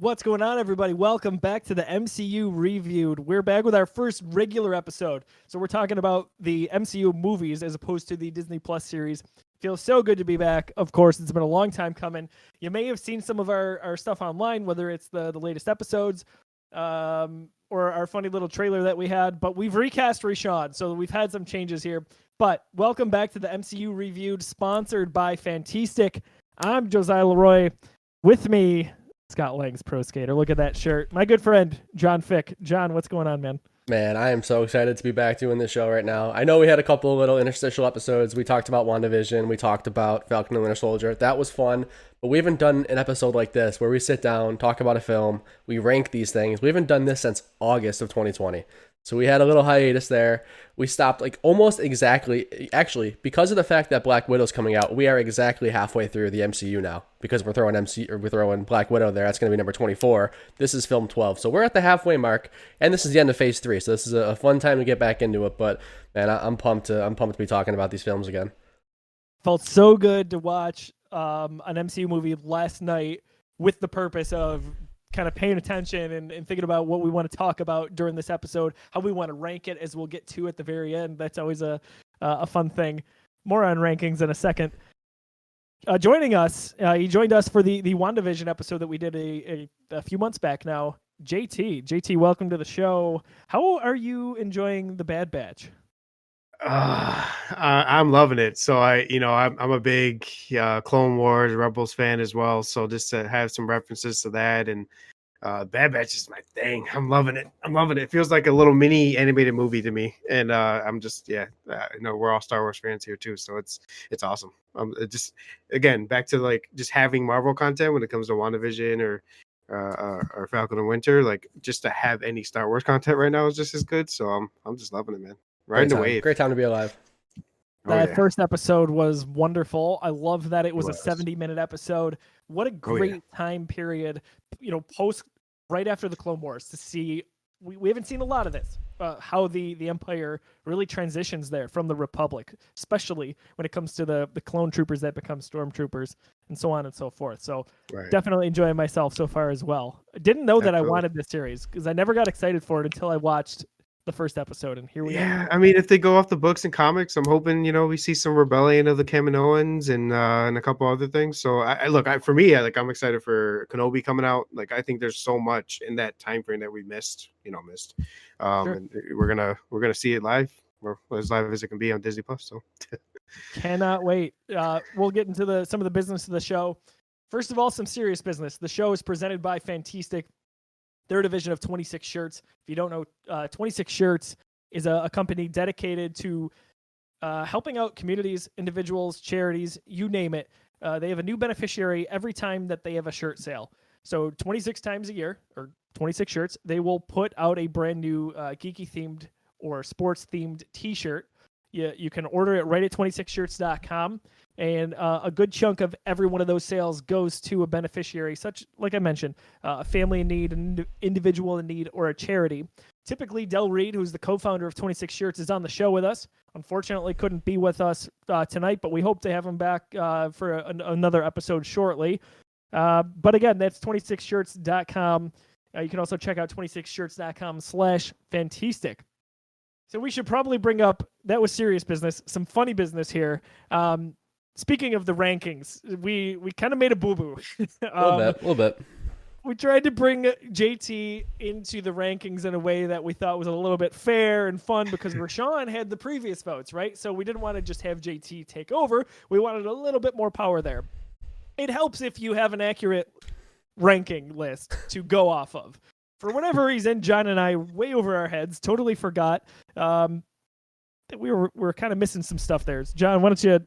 What's going on, everybody? Welcome back to the MCU Reviewed. We're back with our first regular episode. So, we're talking about the MCU movies as opposed to the Disney Plus series. Feels so good to be back. Of course, it's been a long time coming. You may have seen some of our, our stuff online, whether it's the, the latest episodes um, or our funny little trailer that we had, but we've recast Rashawn. So, we've had some changes here. But welcome back to the MCU Reviewed, sponsored by Fantastic. I'm Josiah Leroy. With me, Scott Lang's pro skater. Look at that shirt. My good friend, John Fick. John, what's going on, man? Man, I am so excited to be back doing this show right now. I know we had a couple of little interstitial episodes. We talked about WandaVision, we talked about Falcon and Winter Soldier. That was fun, but we haven't done an episode like this where we sit down, talk about a film, we rank these things. We haven't done this since August of 2020. So we had a little hiatus there. We stopped like almost exactly, actually, because of the fact that Black Widow's coming out. We are exactly halfway through the MCU now because we're throwing MC or we're throwing Black Widow there. That's going to be number 24. This is film 12, so we're at the halfway mark, and this is the end of Phase Three. So this is a fun time to get back into it. But man, I'm pumped to I'm pumped to be talking about these films again. Felt so good to watch um, an MCU movie last night with the purpose of kind of paying attention and, and thinking about what we want to talk about during this episode, how we want to rank it as we'll get to at the very end. That's always a uh, a fun thing. More on rankings in a second. Uh, joining us, uh, he joined us for the the WandaVision episode that we did a, a, a few months back now. JT, JT, welcome to the show. How are you enjoying the Bad Batch? Uh, I'm loving it. So I, you know, I'm I'm a big uh, Clone Wars Rebels fan as well. So just to have some references to that and uh, Bad Batch is my thing. I'm loving it. I'm loving it. It feels like a little mini animated movie to me, and uh, I'm just yeah. Uh, you know, we're all Star Wars fans here too, so it's it's awesome. Um, it just again back to like just having Marvel content when it comes to WandaVision or uh, uh, or Falcon and Winter. Like just to have any Star Wars content right now is just as good. So I'm I'm just loving it, man. Right away. Great time to be alive. Oh, that yeah. first episode was wonderful. I love that it was, it was, a 70 minute episode. What a great oh, yeah. time period, you know, post right after the Clone Wars to see. We, we haven't seen a lot of this. Uh, how the the Empire really transitions there from the Republic, especially when it comes to the the clone troopers that become stormtroopers and so on and so forth. So right. definitely enjoying myself so far as well. I didn't know that I wanted this series because I never got excited for it until I watched the first episode, and here we yeah, are. I mean, if they go off the books and comics, I'm hoping you know we see some rebellion of the Kaminoans and uh, and a couple other things. So I, I look, I, for me, I, like I'm excited for Kenobi coming out. Like I think there's so much in that time frame that we missed, you know, missed. Um, sure. and we're gonna we're gonna see it live, or as live as it can be on Disney Plus. So cannot wait. Uh, we'll get into the some of the business of the show. First of all, some serious business. The show is presented by Fantastic their division of 26 Shirts. If you don't know, uh, 26 Shirts is a, a company dedicated to uh, helping out communities, individuals, charities, you name it. Uh, they have a new beneficiary every time that they have a shirt sale. So 26 times a year, or 26 shirts, they will put out a brand new uh, geeky themed or sports themed T-shirt. You, you can order it right at 26shirts.com and uh, a good chunk of every one of those sales goes to a beneficiary such like i mentioned uh, a family in need an individual in need or a charity. Typically del reed who's the co-founder of 26 shirts is on the show with us. Unfortunately couldn't be with us uh, tonight but we hope to have him back uh, for a, another episode shortly. Uh, but again that's 26shirts.com uh, you can also check out 26shirts.com slash fantastic. So we should probably bring up that was serious business, some funny business here. Um, speaking of the rankings, we we kind of made a boo boo. um, a little bit, a little bit. We tried to bring JT into the rankings in a way that we thought was a little bit fair and fun because Rashawn had the previous votes, right? So we didn't want to just have JT take over. We wanted a little bit more power there. It helps if you have an accurate ranking list to go off of. For whatever reason, John and I, way over our heads, totally forgot um, that we were we were kind of missing some stuff there. John, why don't you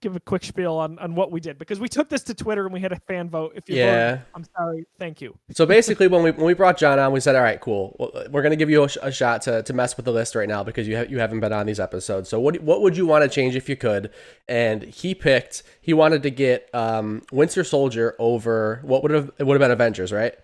give a quick spiel on, on what we did because we took this to Twitter and we had a fan vote. If you yeah, voted, I'm sorry. Thank you. So basically, when we when we brought John on, we said, "All right, cool. we're going to give you a, a, shot to, to mess with the list right now because you have, you haven't been on these episodes. So what what would you want to change if you could?" And he picked. He wanted to get um, Winter Soldier over what would have it would have been Avengers, right?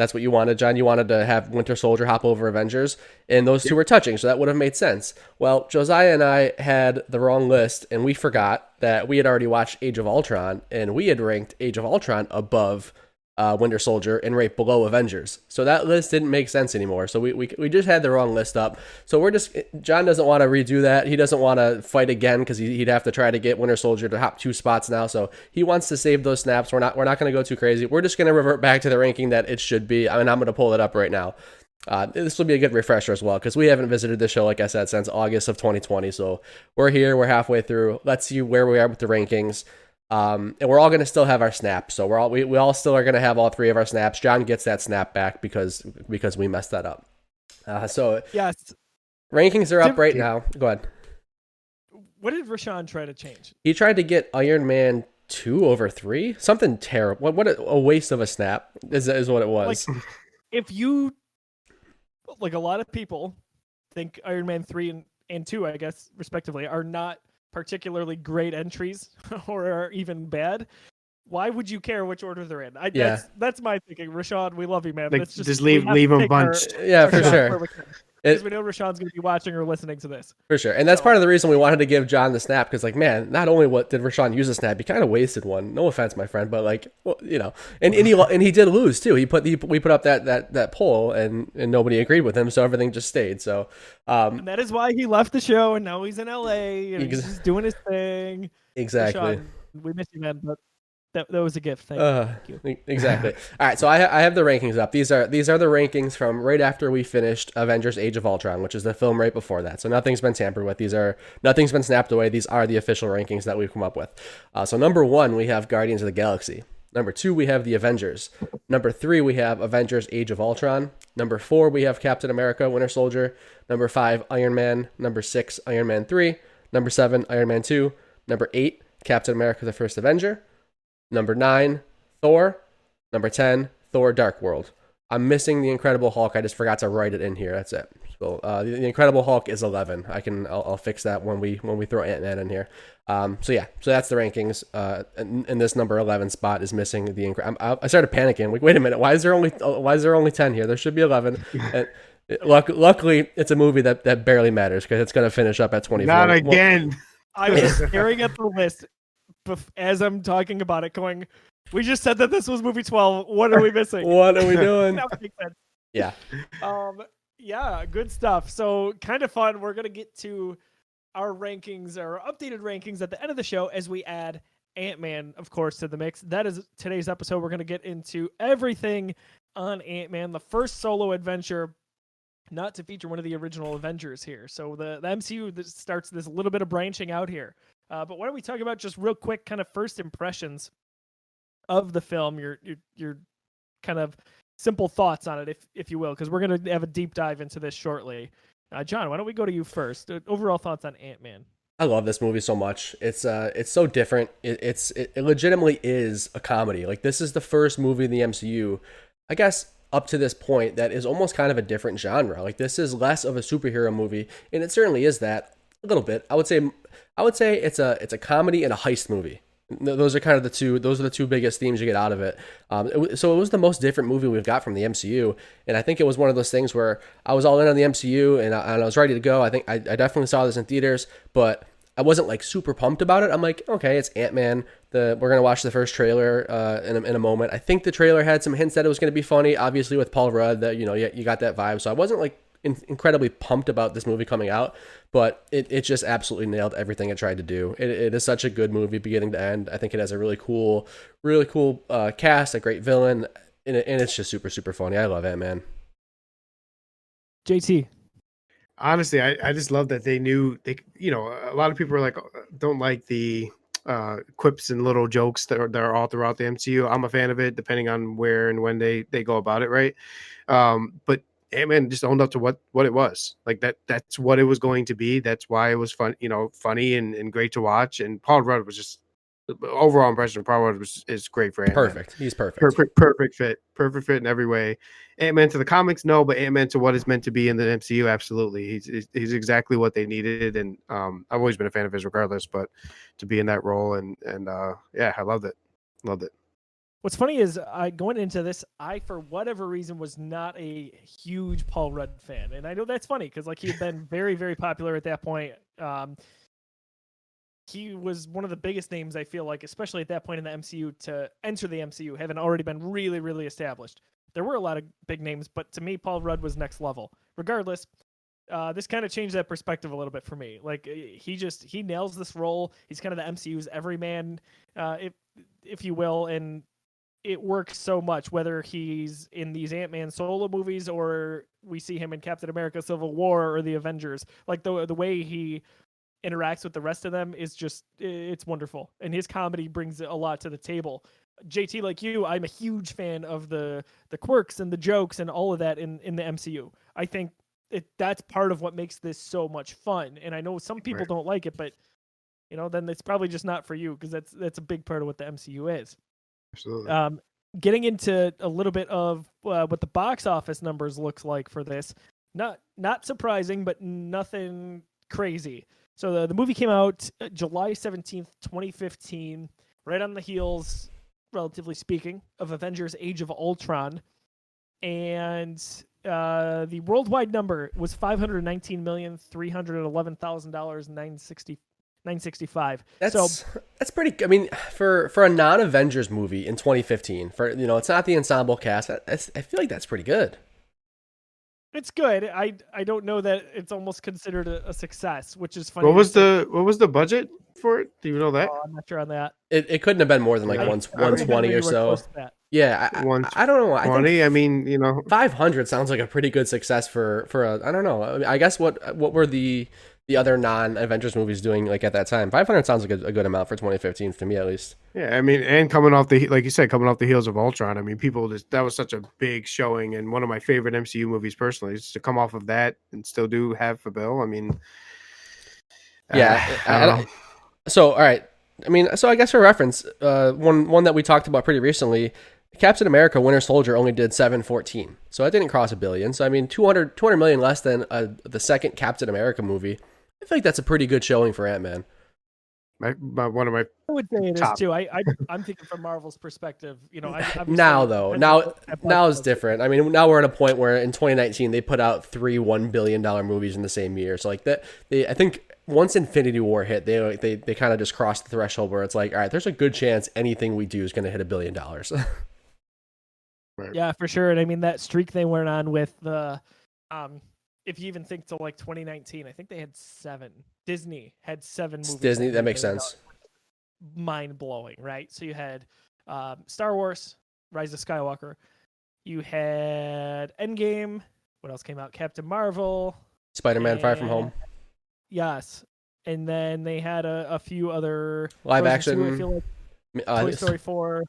That's what you wanted, John. You wanted to have Winter Soldier hop over Avengers, and those two were touching, so that would have made sense. Well, Josiah and I had the wrong list, and we forgot that we had already watched Age of Ultron, and we had ranked Age of Ultron above uh, Winter Soldier, and right below Avengers. So that list didn't make sense anymore. So we, we, we just had the wrong list up. So we're just, John doesn't want to redo that. He doesn't want to fight again because he, would have to try to get Winter Soldier to hop two spots now. So he wants to save those snaps. We're not, we're not going to go too crazy. We're just going to revert back to the ranking that it should be. I mean, I'm going to pull it up right now. Uh, this will be a good refresher as well because we haven't visited this show, like I said, since August of 2020. So we're here, we're halfway through. Let's see where we are with the rankings. Um, and we're all going to still have our snaps. So we're all we, we all still are going to have all three of our snaps. John gets that snap back because because we messed that up. Uh, so yes, rankings are up right now. Go ahead. What did Rashawn try to change? He tried to get Iron Man two over three. Something terrible. What what a, a waste of a snap is is what it was. Like, if you like a lot of people think Iron Man three and, and two, I guess respectively, are not particularly great entries or are even bad, why would you care which order they're in? I, yeah. that's, that's my thinking. Rashawn, we love you, man. Like, just, just leave leave them bunched. Our, yeah, for sure. Because we know Rashawn's going to be watching or listening to this. For sure. And that's so. part of the reason we wanted to give John the snap because, like, man, not only what did Rashawn use a snap, he kind of wasted one. No offense, my friend, but like, well, you know, and, and he and he did lose too. He put he, we put up that that that poll and and nobody agreed with him, so everything just stayed. So um, and that is why he left the show and now he's in LA and ex- he's doing his thing. Exactly. Rashawn, we miss you, man, but that, that was a gift. Thank, uh, you. Thank you. exactly. All right, so I, I have the rankings up. These are these are the rankings from right after we finished Avengers: Age of Ultron, which is the film right before that. So nothing's been tampered with. These are nothing's been snapped away. These are the official rankings that we've come up with. Uh, so number one, we have Guardians of the Galaxy. Number two, we have the Avengers. Number three, we have Avengers: Age of Ultron. Number four, we have Captain America: Winter Soldier. Number five, Iron Man. Number six, Iron Man three. Number seven, Iron Man two. Number eight, Captain America: The First Avenger. Number nine, Thor. Number 10, Thor Dark World. I'm missing the Incredible Hulk. I just forgot to write it in here. That's it. So uh, the, the, Incredible Hulk is 11. I can I'll, I'll, fix that when we when we throw Ant Man in here. Um, so yeah, so that's the rankings. Uh, and, and, this number 11 spot is missing the. Incre- I, I started panicking. Like, wait a minute. Why is there only why is there only 10 here? There should be 11. and, luck, luckily, it's a movie that, that barely matters because it's going to finish up at 24. Not again. Well, I was staring at the list as I'm talking about it, going, "We just said that this was movie 12. What are we missing? what are we doing?" yeah. Um. Yeah. Good stuff. So kind of fun. We're gonna get to our rankings, our updated rankings at the end of the show as we add Ant Man, of course, to the mix. That is today's episode. We're gonna get into everything on Ant Man, the first solo adventure not to feature one of the original Avengers here. So the, the MCU starts this little bit of branching out here. Uh, but why don't we talk about just real quick, kind of first impressions of the film? Your your your kind of simple thoughts on it, if if you will, because we're gonna have a deep dive into this shortly. Uh, John, why don't we go to you first? Uh, overall thoughts on Ant Man. I love this movie so much. It's uh, it's so different. It, it's it, it legitimately is a comedy. Like this is the first movie in the MCU, I guess, up to this point that is almost kind of a different genre. Like this is less of a superhero movie, and it certainly is that a little bit. I would say I would say it's a it's a comedy and a heist movie. Those are kind of the two. Those are the two biggest themes you get out of it. Um, it so it was the most different movie we've got from the MCU, and I think it was one of those things where I was all in on the MCU and I, and I was ready to go. I think I, I definitely saw this in theaters, but I wasn't like super pumped about it. I'm like, okay, it's Ant Man. The we're gonna watch the first trailer uh, in a, in a moment. I think the trailer had some hints that it was gonna be funny. Obviously, with Paul Rudd, that you know you, you got that vibe. So I wasn't like in, incredibly pumped about this movie coming out, but it, it just absolutely nailed everything it tried to do. It, it is such a good movie, beginning to end. I think it has a really cool, really cool uh, cast, a great villain, and, it, and it's just super, super funny. I love it, man. JT. Honestly, I, I just love that they knew they, you know, a lot of people are like, don't like the uh, quips and little jokes that are, that are all throughout the MCU. I'm a fan of it, depending on where and when they they go about it, right? Um, but Ant Man just owned up to what what it was. Like that that's what it was going to be. That's why it was fun, you know, funny and, and great to watch. And Paul Rudd was just overall impression of Paul Rudd was is great for Ant-Man. Perfect. He's perfect. Perfect perfect fit. Perfect fit in every way. Ant Man to the comics, no, but Ant Man to what is meant to be in the MCU, absolutely. He's he's exactly what they needed. And um I've always been a fan of his regardless, but to be in that role and and uh yeah, I loved it. Loved it. What's funny is I going into this, I for whatever reason was not a huge Paul Rudd fan, and I know that's funny because like he had been very very popular at that point. Um, he was one of the biggest names I feel like, especially at that point in the MCU to enter the MCU, having already been really, really established. There were a lot of big names, but to me, Paul Rudd was next level. Regardless, uh, this kind of changed that perspective a little bit for me. Like eh, he just he nails this role. He's kind of the MCU's everyman, uh, if if you will, and it works so much. Whether he's in these Ant Man solo movies or we see him in Captain America: Civil War or the Avengers, like the the way he interacts with the rest of them is just it's wonderful, and his comedy brings a lot to the table. JT, like you, I'm a huge fan of the the quirks and the jokes and all of that in in the MCU. I think it that's part of what makes this so much fun. And I know some people Right. don't like it, but you know, then it's probably just not for you because that's that's a big part of what the MCU is. Absolutely. Um, getting into a little bit of uh, what the box office numbers looks like for this, not not surprising, but nothing crazy. So the, the movie came out uh, July seventeenth, twenty fifteen, right on the heels, relatively speaking, of Avengers: Age of Ultron, and uh, the worldwide number was five hundred nineteen million three hundred eleven thousand dollars nine sixty. 965. That's so that's pretty. I mean, for for a non Avengers movie in 2015, for you know, it's not the ensemble cast. That's, I feel like that's pretty good. It's good. I I don't know that it's almost considered a, a success, which is funny. what was the what was the budget for it? Do you know that? Oh, I'm not sure on that. It, it couldn't have been more than like I- one I one don't twenty or so. close to that. Yeah, I, I, One I don't know. I think Twenty. I mean, you know, 500 sounds like a pretty good success for for a I don't know. I, mean, I guess what what were the the other non Avengers movies doing like at that time? 500 sounds like a, a good amount for 2015 to me at least. yeah. I mean, and coming off the like you said, coming off the heels of Ultron. I mean, people just that was such a big showing and one of my favorite MCU movies personally. Just to come off of that and still do have a bill. I mean, Yeah, uh, I- I I don't don't- know. So, all right. I mean, so I guess for reference, uh, one one that we talked about pretty recently, Captain America: Winter Soldier only did 714, so that didn't cross a billion. So I mean, 200, 200 million less than uh, the second Captain America movie. I feel like that's a pretty good showing for Ant Man. My, my one of my I would say it is Top. too. I, I I'm thinking from Marvel's perspective. You know, I, Now though, now know now box it's office- different. I mean, now we're at a point where in 2019 they put out three one billion dollar movies in the same year. So like that, they I think once Infinity War hit, they they they kind of just crossed the threshold where it's like, all right, there's a good chance anything we do is going to hit a billion dollars. Yeah, for sure. And I mean that streak they went on with the, um, if you even think to like 2019, I think they had seven. Disney had seven movies. Disney, hit that makes sense. Mind blowing, right? So you had um, Star Wars, Rise of Skywalker. You had Endgame. What else came out? Captain Marvel. Spider-Man: Far From Home, Yes. And then they had a, a few other live Frozen 2, I action. feel like Uh, Toy Story 4.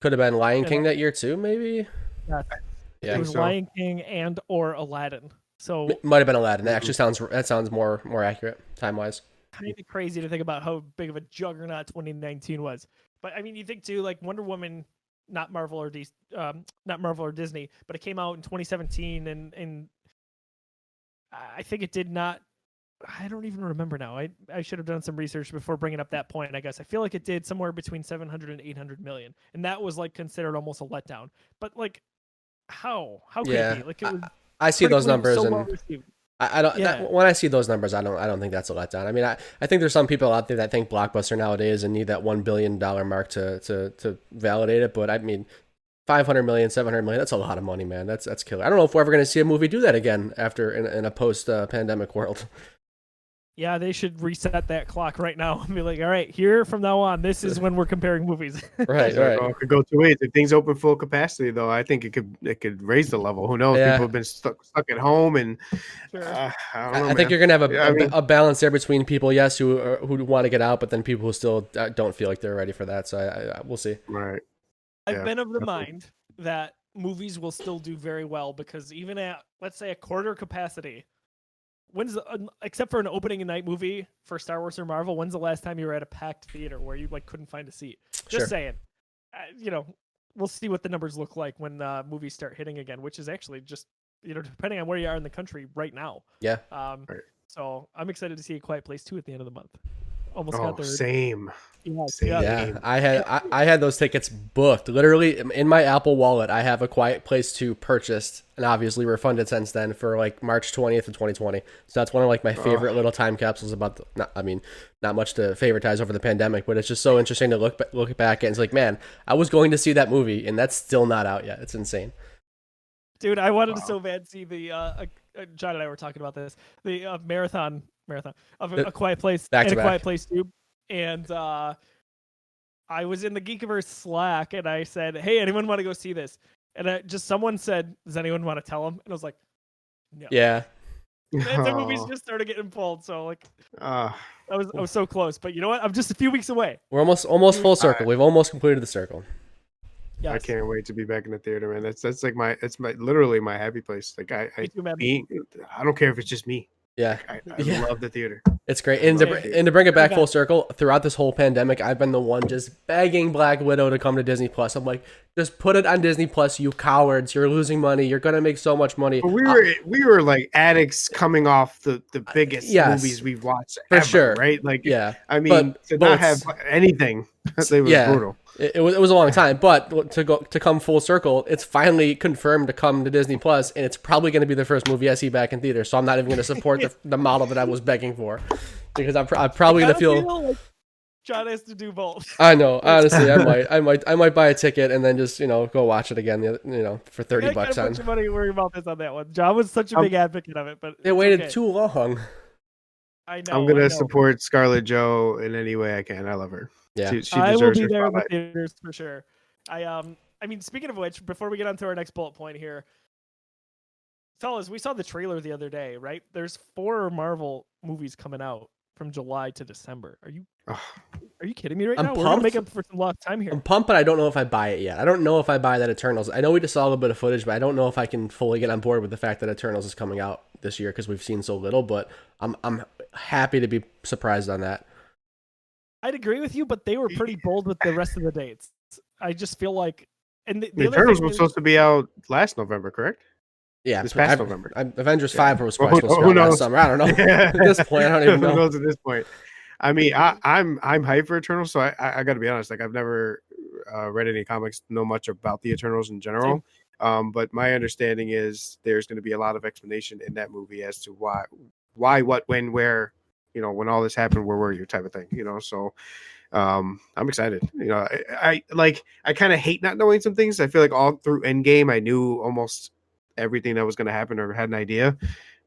could have been Lion King that year too, maybe. Yeah. Yeah, it was so. Lion King and or Aladdin. So M- might have been Aladdin. That actually sounds that sounds more more accurate time wise. kind of crazy to think about how big of a juggernaut 2019 was. But I mean, you think too, like Wonder Woman, not Marvel or DC, um, not Marvel or Disney, but it came out in 2017, and and I think it did not. I don't even remember now. I I should have done some research before bringing up that point. I guess I feel like it did somewhere between 700 and 800 million, and that was like considered almost a letdown. But like, how how could Yeah, it be? Like it was I see those numbers so and well. I, I don't. that- when I see those numbers, I don't. I don't think that's a letdown. I mean, I, I think there's some people out there that think blockbuster nowadays and need that one billion dollar mark to to to validate it. But I mean, 500 million, 700 million, that's a lot of money, man. That's that's killer. I don't know if we're ever going to see a movie do that again after in, in a post uh, pandemic world. Yeah, they should reset that clock right now and be like, all right, here from now on, this is when we're comparing movies. right, So, right. It could go two ways. If things open full capacity, though, I think it could it could raise the level. Who knows? Yeah. People have been stuck stuck at home, and Sure. uh, I don't know. I, I think you're gonna have a, Yeah, I a- mean- a balance there between people, yes, who are, who want to get out, but then people who still uh, don't feel like they're ready for that. So I, I, I we'll see. right. I've Yeah, been of the definitely. mind that movies will still do very well because even at let's say a quarter capacity, when's the, except for an opening night movie for Star Wars or Marvel, when's the last time you were at a packed theater where you like couldn't find a seat? Just Sure. saying, uh, you know, we'll see what the numbers look like when uh, movies start hitting again, which is actually just you know depending on where you are in the country right now. Yeah. Um, Right. so I'm excited to see a Quiet Place two at the end of the month. Almost Oh, got third. same. Yeah, same. yeah. Yeah. I had I, I had those tickets booked. Literally in my Apple Wallet, I have a Quiet Place to purchased and obviously refunded since then for like March twentieth of twenty twenty. So that's one of like my favorite little time capsules about. The, not, I mean, not much two favoritize over the pandemic, but it's just so interesting to look look back and it's like, man, I was going to see that movie and that's still not out yet. It's insane. Dude, I wanted to Wow. so bad see the uh, uh, uh, John and I were talking about this the uh, marathon marathon of a, a Quiet Place back and to a Quiet. Place two, and uh, I was in the Geekiverse Slack and I said, "Hey, anyone want to go see this?" And I, just someone said, "Does anyone want to tell them?" And I was like, "No." Yeah, And the movies Oh, just started getting pulled, so like uh, I was I was so close, but you know what? I'm just a few weeks away. we're almost almost full circle. Alright. We've almost completed the circle. Yes. I can't wait to be back in the theater, man. That's that's like my it's my literally my happy place. Like I I Me too, man. I don't care if it's just me. Yeah, I, I Yeah. love the theater. It's great. And to, br- and to bring it back full circle, throughout this whole pandemic, I've been the one just begging Black Widow to come to Disney Plus. I'm like, just put it on Disney Plus, you cowards. You're losing money. You're gonna make so much money. But we Uh, were we were like addicts coming off the the biggest yes. movies we've watched For ever, sure. right? Like yeah, I mean, to but not have anything, they was Yeah. brutal. it, it was it was a long time, but to go to come full circle, it's finally confirmed to come to Disney Plus, and it's probably going to be the first movie I see back in theater. So I'm not even going to support the, the model that I was begging for, because I'm, pr- I'm probably going to Kinda feel. like John has to do both. I know, honestly, I might, I might, I might buy a ticket and then just you know go watch it again. You know, for thirty I bucks on. money where your mouth is on that one. John was such a Um, big advocate of it, but They waited okay. too long. I know. I'm gonna support Scarlett Joe in any way I can. I love her. Yeah. She, she I will be her there in the theaters for sure. I um, I mean, speaking of which, before we get on to our next bullet point here, fellas, we saw the trailer the other day, right? There's four Marvel movies coming out from July to December. Are you Ugh. are you kidding me right I'm now? We're gonna make up for some lost time here. I'm pumped, but I don't know if I buy it yet. I don't know if I buy that Eternals. I know we just saw a little bit of footage, but I don't know if I can fully get on board with the fact that Eternals is coming out this year because we've seen so little. But I'm I'm happy to be surprised on that. I'd agree with you, but they were pretty bold with the rest of the dates. I just feel like, and the, the The other Eternals was is- supposed to be out last November, correct? Yeah, This past I- November. I- Avengers Yeah. Five was Well, supposed to who- be who out last summer. I don't know. At this point, I don't even know. Who knows at this point. I mean, I, I'm I'm hyped for Eternals, so I I, I got to be honest. Like I've never uh, read any comics, know much about the Eternals in general. Um, but my understanding is there's going to be a lot of explanation in that movie as to why, why, what, when, where, you know, when all this happened, where were you, type of thing. You know, so um, I'm excited. You know, I, I like I kind of hate not knowing some things. I feel like all through Endgame, I knew almost everything that was going to happen or had an idea.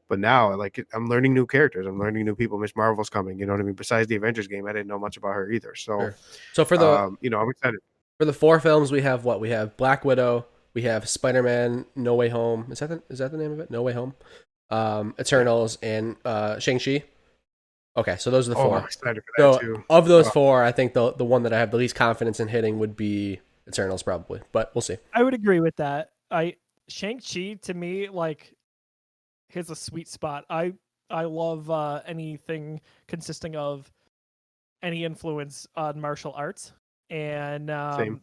But now, like, I'm learning new characters. I'm learning new people. Ms. Marvel's coming. You know what I mean? Besides the Avengers game, I didn't know much about her either. So, Sure. So for the um, you know, I'm excited. for the four films, we have what we have: Black Widow, we have Spider Man, No Way Home. Is that the, is that the name of it? No Way Home. Um, Eternals and uh, Shang Chi. Okay, so those are the Oh, four. I'm excited for that So too. of those Wow. four, I think the the one that I have the least confidence in hitting would be Eternals, probably. But we'll see. I would agree with that. I Shang Chi to me like hits a sweet spot. I I love uh, anything consisting of any influence on martial arts, and um, Same.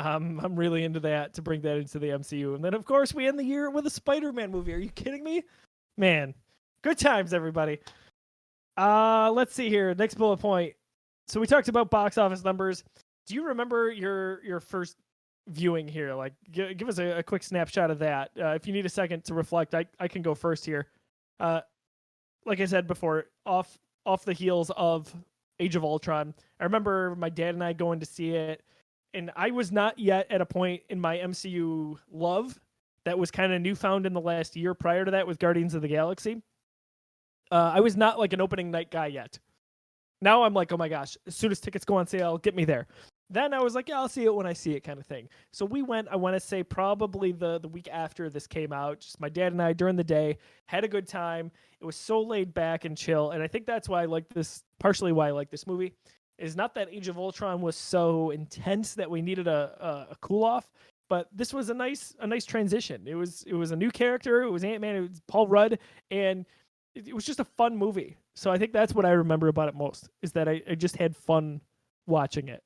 um, I'm really into that to bring that into the MCU. And then of course we end the year with a Spider-Man movie. Are you kidding me, man? Good times, everybody. Uh, let's see here. Next bullet point. So we talked about box office numbers. Do you remember your your first viewing here? Like, g- give us a, a quick snapshot of that. Uh, if you need a second to reflect, I, I can go first here. Uh, like I said before, off off the heels of Age of Ultron, I remember my dad and I going to see it, and I was not yet at a point in my MCU love that was kind of newfound in the last year prior to that with Guardians of the Galaxy. Uh, I was not like an opening night guy yet. Now I'm like, oh my gosh, as soon as tickets go on sale, get me there. Then I was like, yeah, I'll see it when I see it, kind of thing. So we went. I want to say probably the the week after this came out. Just my dad and I during the day had a good time. It was so laid back and chill, and I think that's why I like this. Partially why I like this movie is not that Age of Ultron was so intense that we needed a, a, a cool off, but this was a nice a nice transition. It was it was a new character. It was Ant Man. It was Paul Rudd, and it, it was just a fun movie. So I think that's what I remember about it most is that I, I just had fun watching it.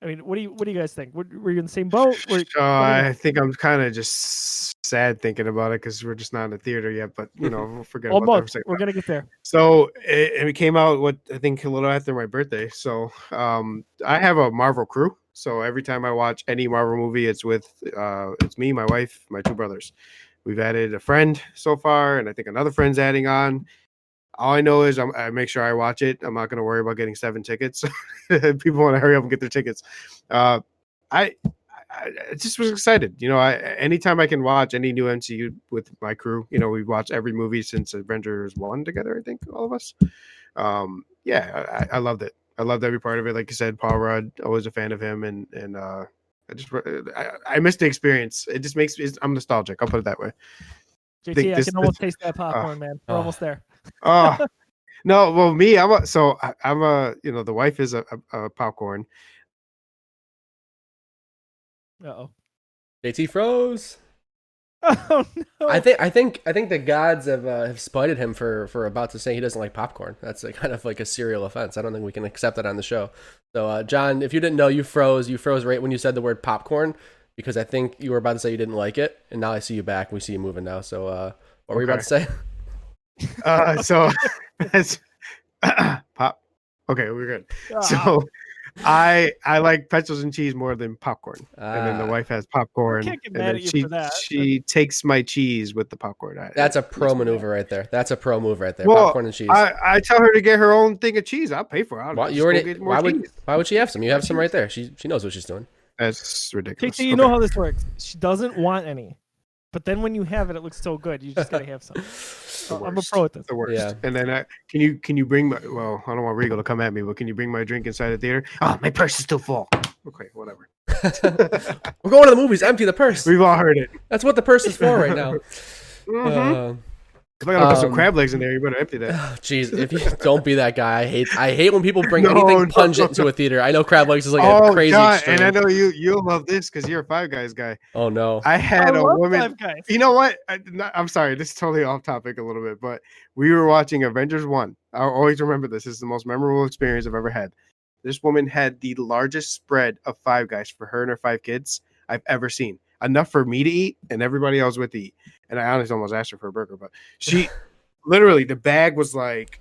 I mean, what do you what do you guys think? Were, were you in the same boat? Were, Uh, I think I'm kind of just sad thinking about it because we're just not in the theater yet. But you know, we'll forget about that for a almost. second. We're gonna get there. So it, it came out what I think a little after my birthday. So um, I have a Marvel crew. So every time I watch any Marvel movie, it's with uh, it's me, my wife, my two brothers. We've added a friend so far, and I think another friend's adding on. All I know is I'm, I make sure I watch it. I'm not going to worry about getting seven tickets. People want to hurry up and get their tickets. Uh, I, I just was excited. You know, I anytime I can watch any new MCU with my crew, you know, we've watched every movie since Avengers one together. I think all of us. Um, yeah, I, I loved it. I loved every part of it. Like you said, Paul Rudd, always a fan of him, and and uh, I just I, I missed the experience. It just makes me. I'm nostalgic. I'll put it that way. JT, Think I this- can almost this- taste that popcorn, man. We're oh. almost there. Oh no, well, me, I'm a so I, I'm a you know the wife is a, a, a popcorn. Uh oh. JT froze. Oh no. I think I think I think the gods have uh, have spited him for for about to say he doesn't like popcorn. That's a kind of like a serial offense. I don't think we can accept that on the show. So, uh, John, if you didn't know, you froze. You froze right when you said the word popcorn because I think you were about to say you didn't like it, and now I see you back. We see you moving now. So, uh, what were you about to say? Uh, so pop. Okay, we're good. Ah, So I I like pretzels and cheese more than popcorn. and then the Ah, wife has popcorn. can't get and mad then at you she, for that. She takes my cheese with the popcorn. I, That's a pro makes maneuver right there. That's a pro move right there. Well, popcorn and cheese. I, I tell her to get her own thing of cheese. I'll pay for it. I'll why, just you already, get more why would why would she have some? You have some right there. She she knows what she's doing. That's ridiculous. JT, you know how this works. She doesn't want any, but then when you have it, it looks so good. You just gotta have some. The I'm a pro at this. the worst. Yeah. And then I, can you can you bring my well I don't want Regal to come at me, but can you bring my drink inside the theater? Oh, my purse is still full. Okay, whatever. We're going to the movies. Empty the purse. We've all heard it. That's what the purse is for right now. Mhm. Uh, if I gotta put some um, crab legs in there, you better empty that. Oh, Jeez, if you don't be that guy, I hate I hate when people bring No, anything no, pungent no. into a theater. I know crab legs is like oh, a crazy God, extreme. and I know you you'll love this because you're a Five Guys guy. oh no, I had I a love woman. Five Guys. You know what? I, not, I'm sorry. This is totally off topic a little bit, but we were watching Avengers One. I'll always remember this. This is the most memorable experience I've ever had. This woman had the largest spread of Five Guys for her and her five kids I've ever seen. Enough for me to eat and everybody else with to eat. And I honestly almost asked her for a burger, but she literally the bag was like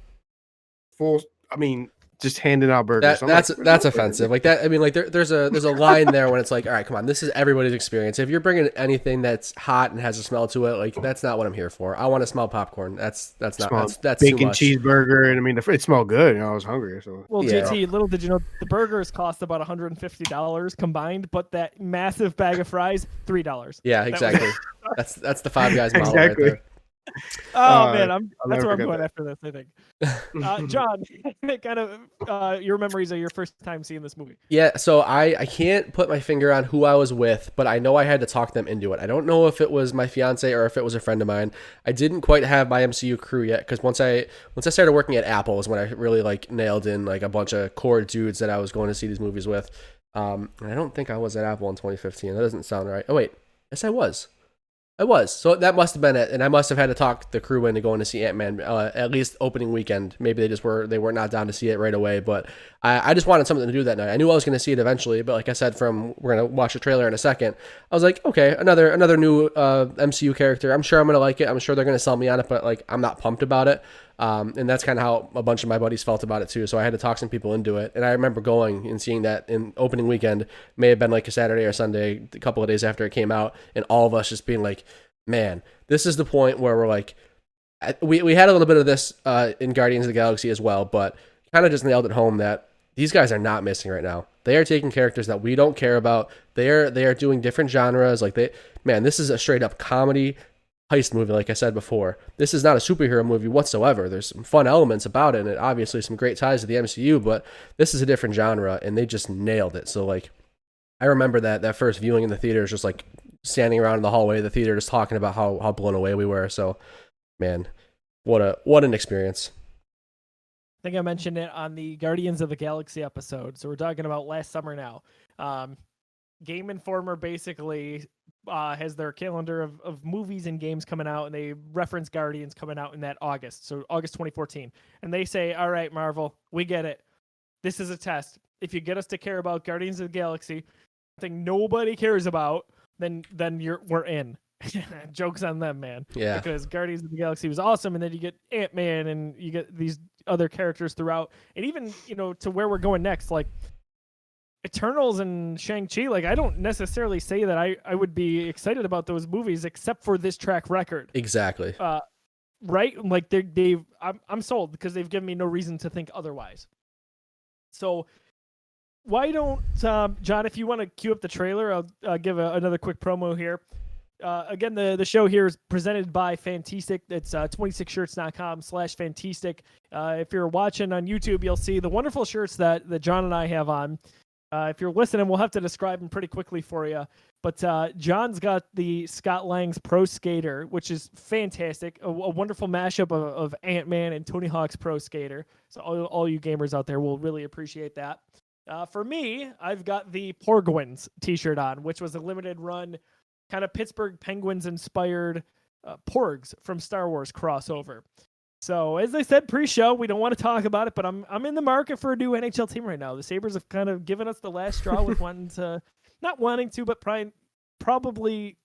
full. I mean, just handing out burgers. that, that's like, that's offensive. Like that. I mean, like there, there's a there's a line there when it's like, all right, come on, this is everybody's experience. If you're bringing anything that's hot and has a smell to it, like that's not what I'm here for. I want to smell popcorn. That's that's not Smell that's that's too bacon much. cheeseburger, and I mean, the, it smelled good. You know, I was hungry, so Well, Yeah. JT, little did you know the burgers cost about 150 dollars combined, but that massive bag of fries, three dollars. Yeah, exactly. that's that's the five guys model Exactly. right there. Oh Uh, man, I'm I'll that's where I'm going that. after this. I think. Uh, John, kind of uh, your memories of your first time seeing this movie. Yeah, so I, I can't put my finger on who I was with, but I know I had to talk them into it. I don't know if it was my fiance or if it was a friend of mine. I didn't quite have my MCU crew yet because once I once I started working at Apple is when I really like nailed in like a bunch of core dudes that I was going to see these movies with. Um, and I don't think I was at Apple in 2015. That doesn't sound right. Oh wait, yes I was. I was. So that must have been it, and I must have had to talk the crew into going to see Ant Man uh, at least opening weekend. Maybe they just were they were not down to see it right away, but I, I just wanted something to do that night. I knew I was going to see it eventually, but like I said, from we're going to watch the trailer in a second. I was like, okay, another another new uh, MCU character. I'm sure I'm going to like it. I'm sure they're going to sell me on it, but like I'm not pumped about it. Um, and that's kind of how a bunch of my buddies felt about it too. So I had to talk some people into it. And I remember going and seeing that in opening weekend, may have been like a Saturday or Sunday, a couple of days after it came out, and all of us just being like, man, this is the point where we're like, we, we had a little bit of this uh, in Guardians of the Galaxy as well, but kind of just nailed it home that these guys are not missing right now. They are taking characters that we don't care about. They are they are doing different genres. Like they, man, this is a straight up comedy heist movie. Like I said before, this is not a superhero movie whatsoever. There's some fun elements about it, and obviously some great ties to the MCU. But this is a different genre, and they just nailed it. So like, I remember that that first viewing in the theater is just like standing around in the hallway of the theater, just talking about how how blown away we were. So, man, what a what an experience. I think I mentioned it on the Guardians of the Galaxy episode. So we're talking about last summer now. Um, Game Informer basically uh, has their calendar of, of movies and games coming out, and they reference Guardians coming out in that August, so August 2014. And they say, All right, Marvel, we get it. This is a test. if you get us to care about Guardians of the Galaxy, thing nobody cares about, then then you're we're in. Jokes on them, man. Yeah. Because Guardians of the Galaxy was awesome, and then you get Ant Man, and you get these other characters throughout, and even you know to where we're going next, like Eternals and Shang Chi. Like I don't necessarily say that I I would be excited about those movies, except for this track record. Exactly. Uh, right? Like they they've I'm I'm sold because they've given me no reason to think otherwise. So why don't um, John, if you want to cue up the trailer, I'll uh, give a, another quick promo here. Uh, again, the, the show here is presented by Fantastic. It's uh, 26shirts.com slash Fantastic. Uh, if you're watching on YouTube, you'll see the wonderful shirts that, that John and I have on. Uh, if you're listening, we'll have to describe them pretty quickly for you. But uh, John's got the Scott Lang's Pro Skater, which is fantastic. A, a wonderful mashup of, of Ant Man and Tony Hawk's Pro Skater. So, all, all you gamers out there will really appreciate that. Uh, for me, I've got the Porguins t shirt on, which was a limited run, kind of Pittsburgh Penguins inspired uh, Porgs from Star Wars crossover. So, as I said pre-show, we don't want to talk about it, but I'm I'm in the market for a new NHL team right now. The Sabres have kind of given us the last straw with wanting to, not wanting to, but probably probably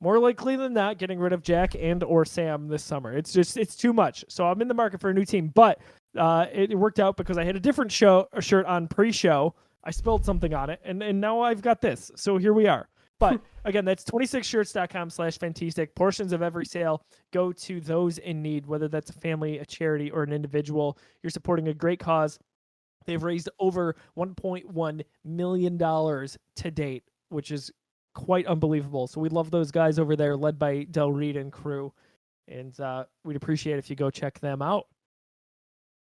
more likely than not getting rid of Jack and or Sam this summer. It's just it's too much. So I'm in the market for a new team, but uh, it, it worked out because I had a different show a shirt on pre-show. I spilled something on it, and and now I've got this. So here we are. But again, that's 26shirts.com slash fantastic. Portions of every sale go to those in need, whether that's a family, a charity, or an individual. You're supporting a great cause. They've raised over $1.1 million to date, which is quite unbelievable. So we love those guys over there, led by Del Reed and crew. And uh, we'd appreciate if you go check them out.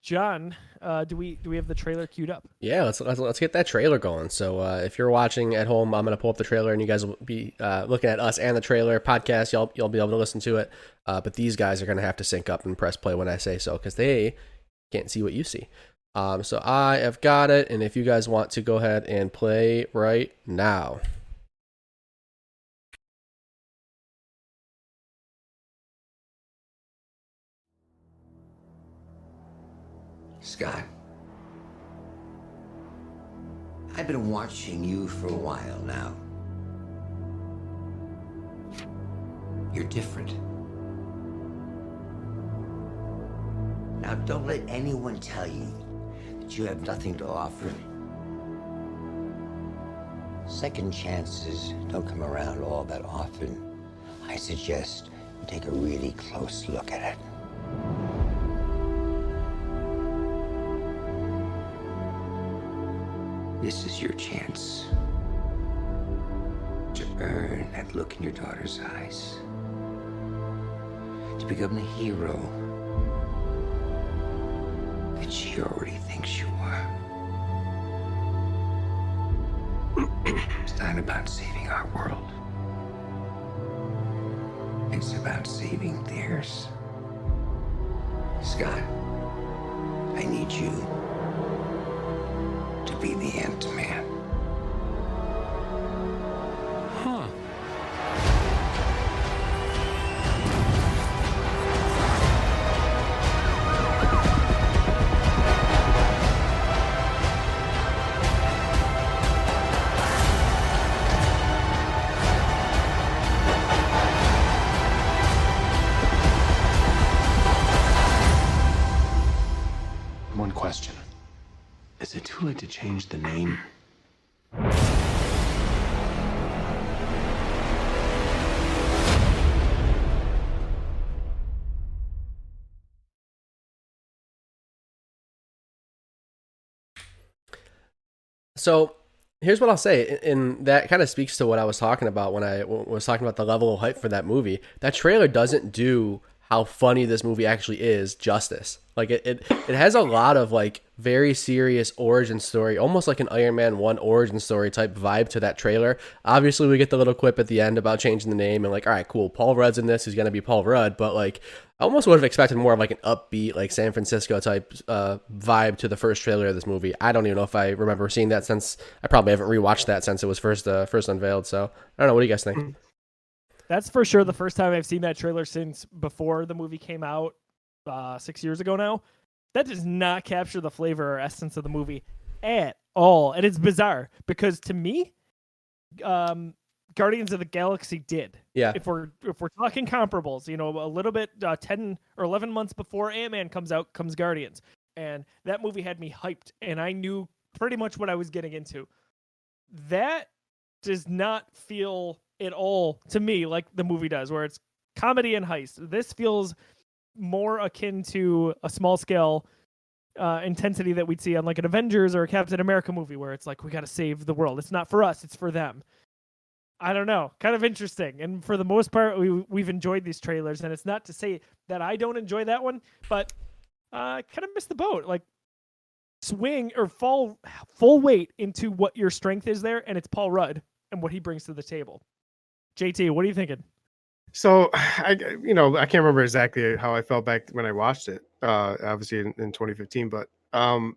John, uh, do we do we have the trailer queued up? Yeah, let's let's, let's get that trailer going. So uh, if you're watching at home, I'm gonna pull up the trailer, and you guys will be uh, looking at us and the trailer podcast. Y'all you'll be able to listen to it. Uh, but these guys are gonna have to sync up and press play when I say so because they can't see what you see. Um, so I have got it, and if you guys want to go ahead and play right now. Scott, I've been watching you for a while now. You're different. Now, don't let anyone tell you that you have nothing to offer. Second chances don't come around all that often. I suggest you take a really close look at it. This is your chance to earn that look in your daughter's eyes, to become the hero that she already thinks you are. it's not about saving our world, it's about saving theirs. Scott, I need you to be the Ant-Man. So here's what I'll say, and that kind of speaks to what I was talking about when I was talking about the level of hype for that movie. That trailer doesn't do how funny this movie actually is justice. Like it, it, it has a lot of like very serious origin story, almost like an Iron Man one origin story type vibe to that trailer. Obviously, we get the little quip at the end about changing the name and like, all right, cool, Paul Rudd's in this. He's gonna be Paul Rudd, but like, I almost would have expected more of like an upbeat, like San Francisco type uh, vibe to the first trailer of this movie. I don't even know if I remember seeing that since I probably haven't rewatched that since it was first uh, first unveiled. So I don't know. What do you guys think? That's for sure the first time I've seen that trailer since before the movie came out uh, six years ago now. That does not capture the flavor or essence of the movie at all, and it's bizarre because to me, um, Guardians of the Galaxy did. Yeah. If we're if we're talking comparables, you know, a little bit uh, ten or eleven months before Ant Man comes out, comes Guardians, and that movie had me hyped, and I knew pretty much what I was getting into. That does not feel at all to me like the movie does, where it's comedy and heist. This feels more akin to a small scale uh, intensity that we'd see on like an Avengers or a Captain America movie, where it's like we got to save the world. It's not for us; it's for them. I don't know, kind of interesting. And for the most part, we we've enjoyed these trailers, and it's not to say that I don't enjoy that one, but uh, kind of missed the boat. Like swing or fall full weight into what your strength is there, and it's Paul Rudd and what he brings to the table. JT, what are you thinking? So I, you know, I can't remember exactly how I felt back when I watched it. Uh, obviously in, in 2015, but um,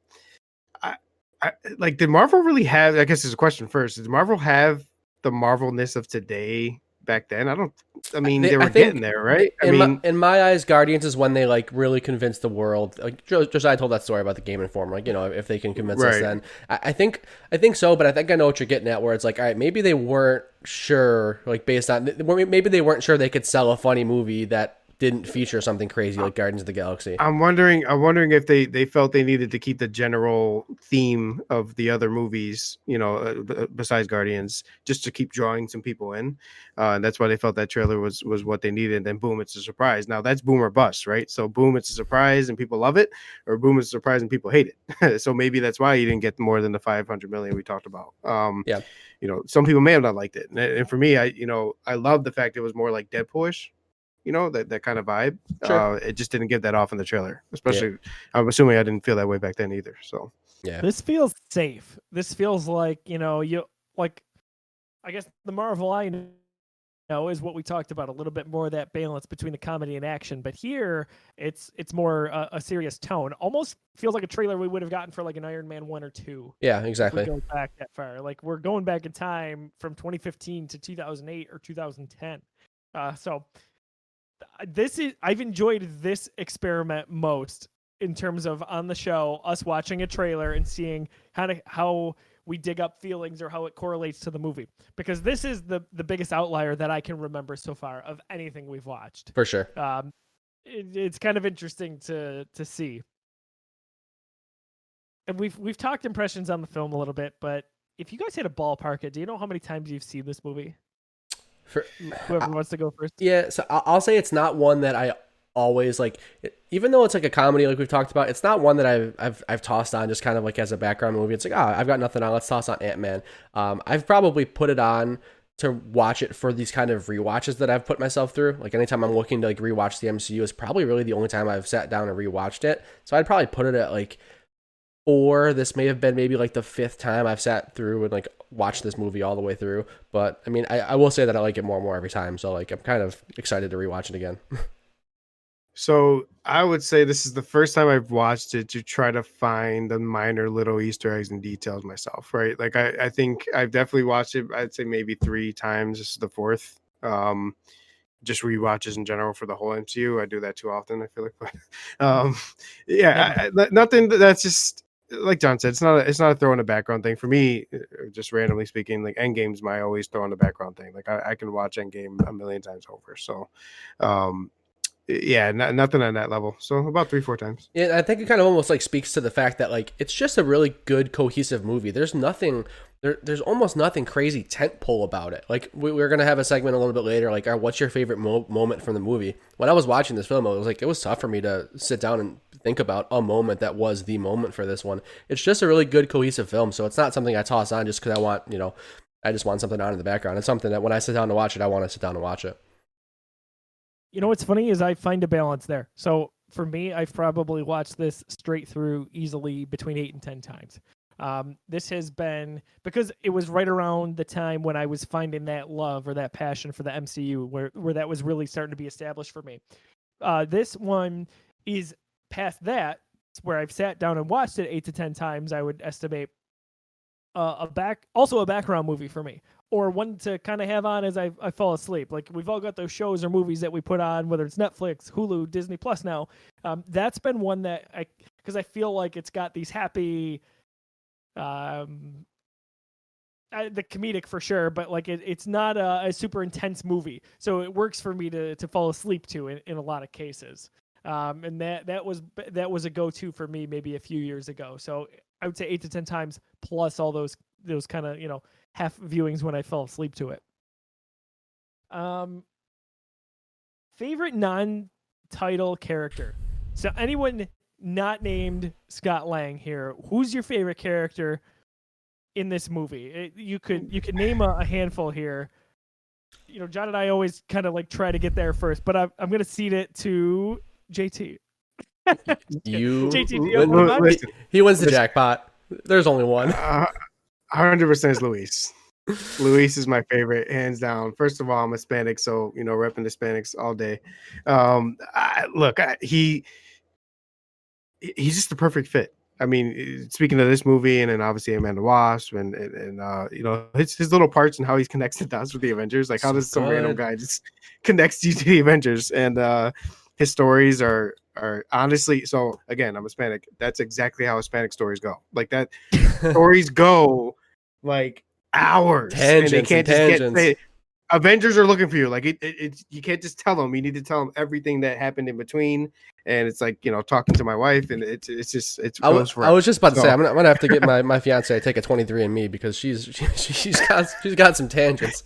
I, I like did Marvel really have? I guess there's a question first. Did Marvel have the Marvelness of today back then? I don't. I mean, They- were getting there, right? I in, mean, my, in my eyes, Guardians is when they like really convinced the world. Like Jo- Josiah told that story about the Game Informer. Like you know, if they can convince us, then I, I think I think so. But I think I know what you're getting at. Where it's like, all right, maybe they weren't sure, like based on maybe they weren't sure they could sell a funny movie that didn't feature something crazy like Guardians of the Galaxy. I'm wondering. I'm wondering if they they felt they needed to keep the general theme of the other movies, you know, uh, besides Guardians, just to keep drawing some people in. Uh, and that's why they felt that trailer was was what they needed. And then boom, it's a surprise. Now that's boom or bust, right? So boom, it's a surprise and people love it, or boom, it's a surprise and people hate it. so maybe that's why you didn't get more than the 500 million we talked about. Um, Yeah. You know, some people may have not liked it, and, and for me, I you know I love the fact it was more like Deadpoolish you know that, that kind of vibe Sure. uh, it just didn't get that off in the trailer especially i'm assuming i didn't feel that way back then either so yeah, This feels safe. This feels like you know you like. I guess the Marvel I know is what we talked about a little bit more that balance between the comedy and action. But here, it's it's more uh, a serious tone. Almost feels like a trailer we would have gotten for like an Iron Man one or two. yeah, exactly. go back that far. Like we're going back in time from 2015 to 2008 or 2010. Uh, so th- this is I've enjoyed this experiment most in terms of on the show us watching a trailer and seeing how to how we dig up feelings or how it correlates to the movie because this is the the biggest outlier that I can remember so far of anything we've watched. For sure. Um, it, it's kind of interesting to to see. And we've we've talked impressions on the film a little bit, but if you guys had a ballpark it, do you know how many times you've seen this movie? For, Whoever wants to go first. Yeah, so I'll say it's not one that I always like. Even though it's like a comedy, like we've talked about, it's not one that I've I've, I've tossed on just kind of like as a background movie. It's like, ah, I've got nothing on. Let's toss on Ant Man. Um, I've probably put it on to watch it for these kind of rewatches that I've put myself through. Like anytime I'm looking to like rewatch the MCU is probably really the only time I've sat down and rewatched it. So I'd probably put it at like four. This may have been maybe like the fifth time I've sat through and like watched this movie all the way through. But I mean, I, I will say that I like it more and more every time. So like I'm kind of excited to rewatch it again. so i would say this is the first time i've watched it to try to find the minor little easter eggs and details myself right like i, I think i've definitely watched it i'd say maybe three times this is the fourth um just rewatches in general for the whole MCU. I do that too often. I feel like, but um, yeah, I, I- nothing. That's just like John said. It's not. A, it's not a throw in the background thing for me. uh, Just randomly speaking, like Endgame's my always throw in the background thing. Like I, I can watch Endgame a million times over. So, um, yeah, no, nothing on that level. So about three, four times. Yeah, I think it kind of almost like speaks to the fact that like it's just a really good cohesive movie. There's nothing there, there's almost nothing crazy tent pole about it. Like we, we're gonna have a segment a little bit later, like our, what's your favorite mo- moment from the movie? When I was watching this film, it was like it was tough for me to sit down and think about a moment that was the moment for this one. It's just a really good cohesive film, so it's not something I toss on just because I want you know I just want something on in the background. It's something that when I sit down to watch it, I want to sit down and watch it. You know what's funny is I find a balance there. So for me, I've probably watched this straight through easily between eight and ten times. Um, this has been because it was right around the time when I was finding that love or that passion for the MCU, where where that was really starting to be established for me. Uh, this one is past that, where I've sat down and watched it eight to ten times. I would estimate uh, a back also a background movie for me or one to kind of have on as I, I fall asleep. Like we've all got those shows or movies that we put on, whether it's Netflix, Hulu, Disney Plus now. Um, that's been one that I because I feel like it's got these happy Um, uh, the comedic for sure, but like it, it's not a, a super intense movie, so it works for me to to fall asleep to in, in a lot of cases. Um, and that that was that was a go to for me maybe a few years ago. So I would say eight to ten times plus all those those kind of you know half viewings when I fell asleep to it. Um, favorite non-title character. So anyone not named Scott Lang here, who's your favorite character in this movie? It, you could you could name a, a, handful here. You know, John and I always kind of like try to get there first, but I'm I'm gonna cede it to JT. you, JT, he wins the jackpot. There's only one. Uh, hundred percent is Luis. Luis is my favorite, hands down. First of all, I'm Hispanic, so you know, repping Hispanics all day. Um, I, look, I, he he's just the perfect fit. I mean, speaking of this movie, and then obviously Ant Man and the Wasp, and and, and uh, you know his, his little parts and how he's connected to us with the Avengers. Like, how does some random guy just connects you to the Avengers? And uh, his stories are are honestly so. Again, I'm Hispanic. That's exactly how Hispanic stories go. Like that, stories go like hours. Tangents and they can't and just tangents. get. They, Avengers are looking for you. Like it, it, it, you can't just tell them. You need to tell them everything that happened in between. And it's like you know talking to my wife, and it's it's just it's. I was, I was just about to say I'm gonna, I'm gonna have to get my my fiance to take a 23 and me because she's she, she's got she's got some tangents.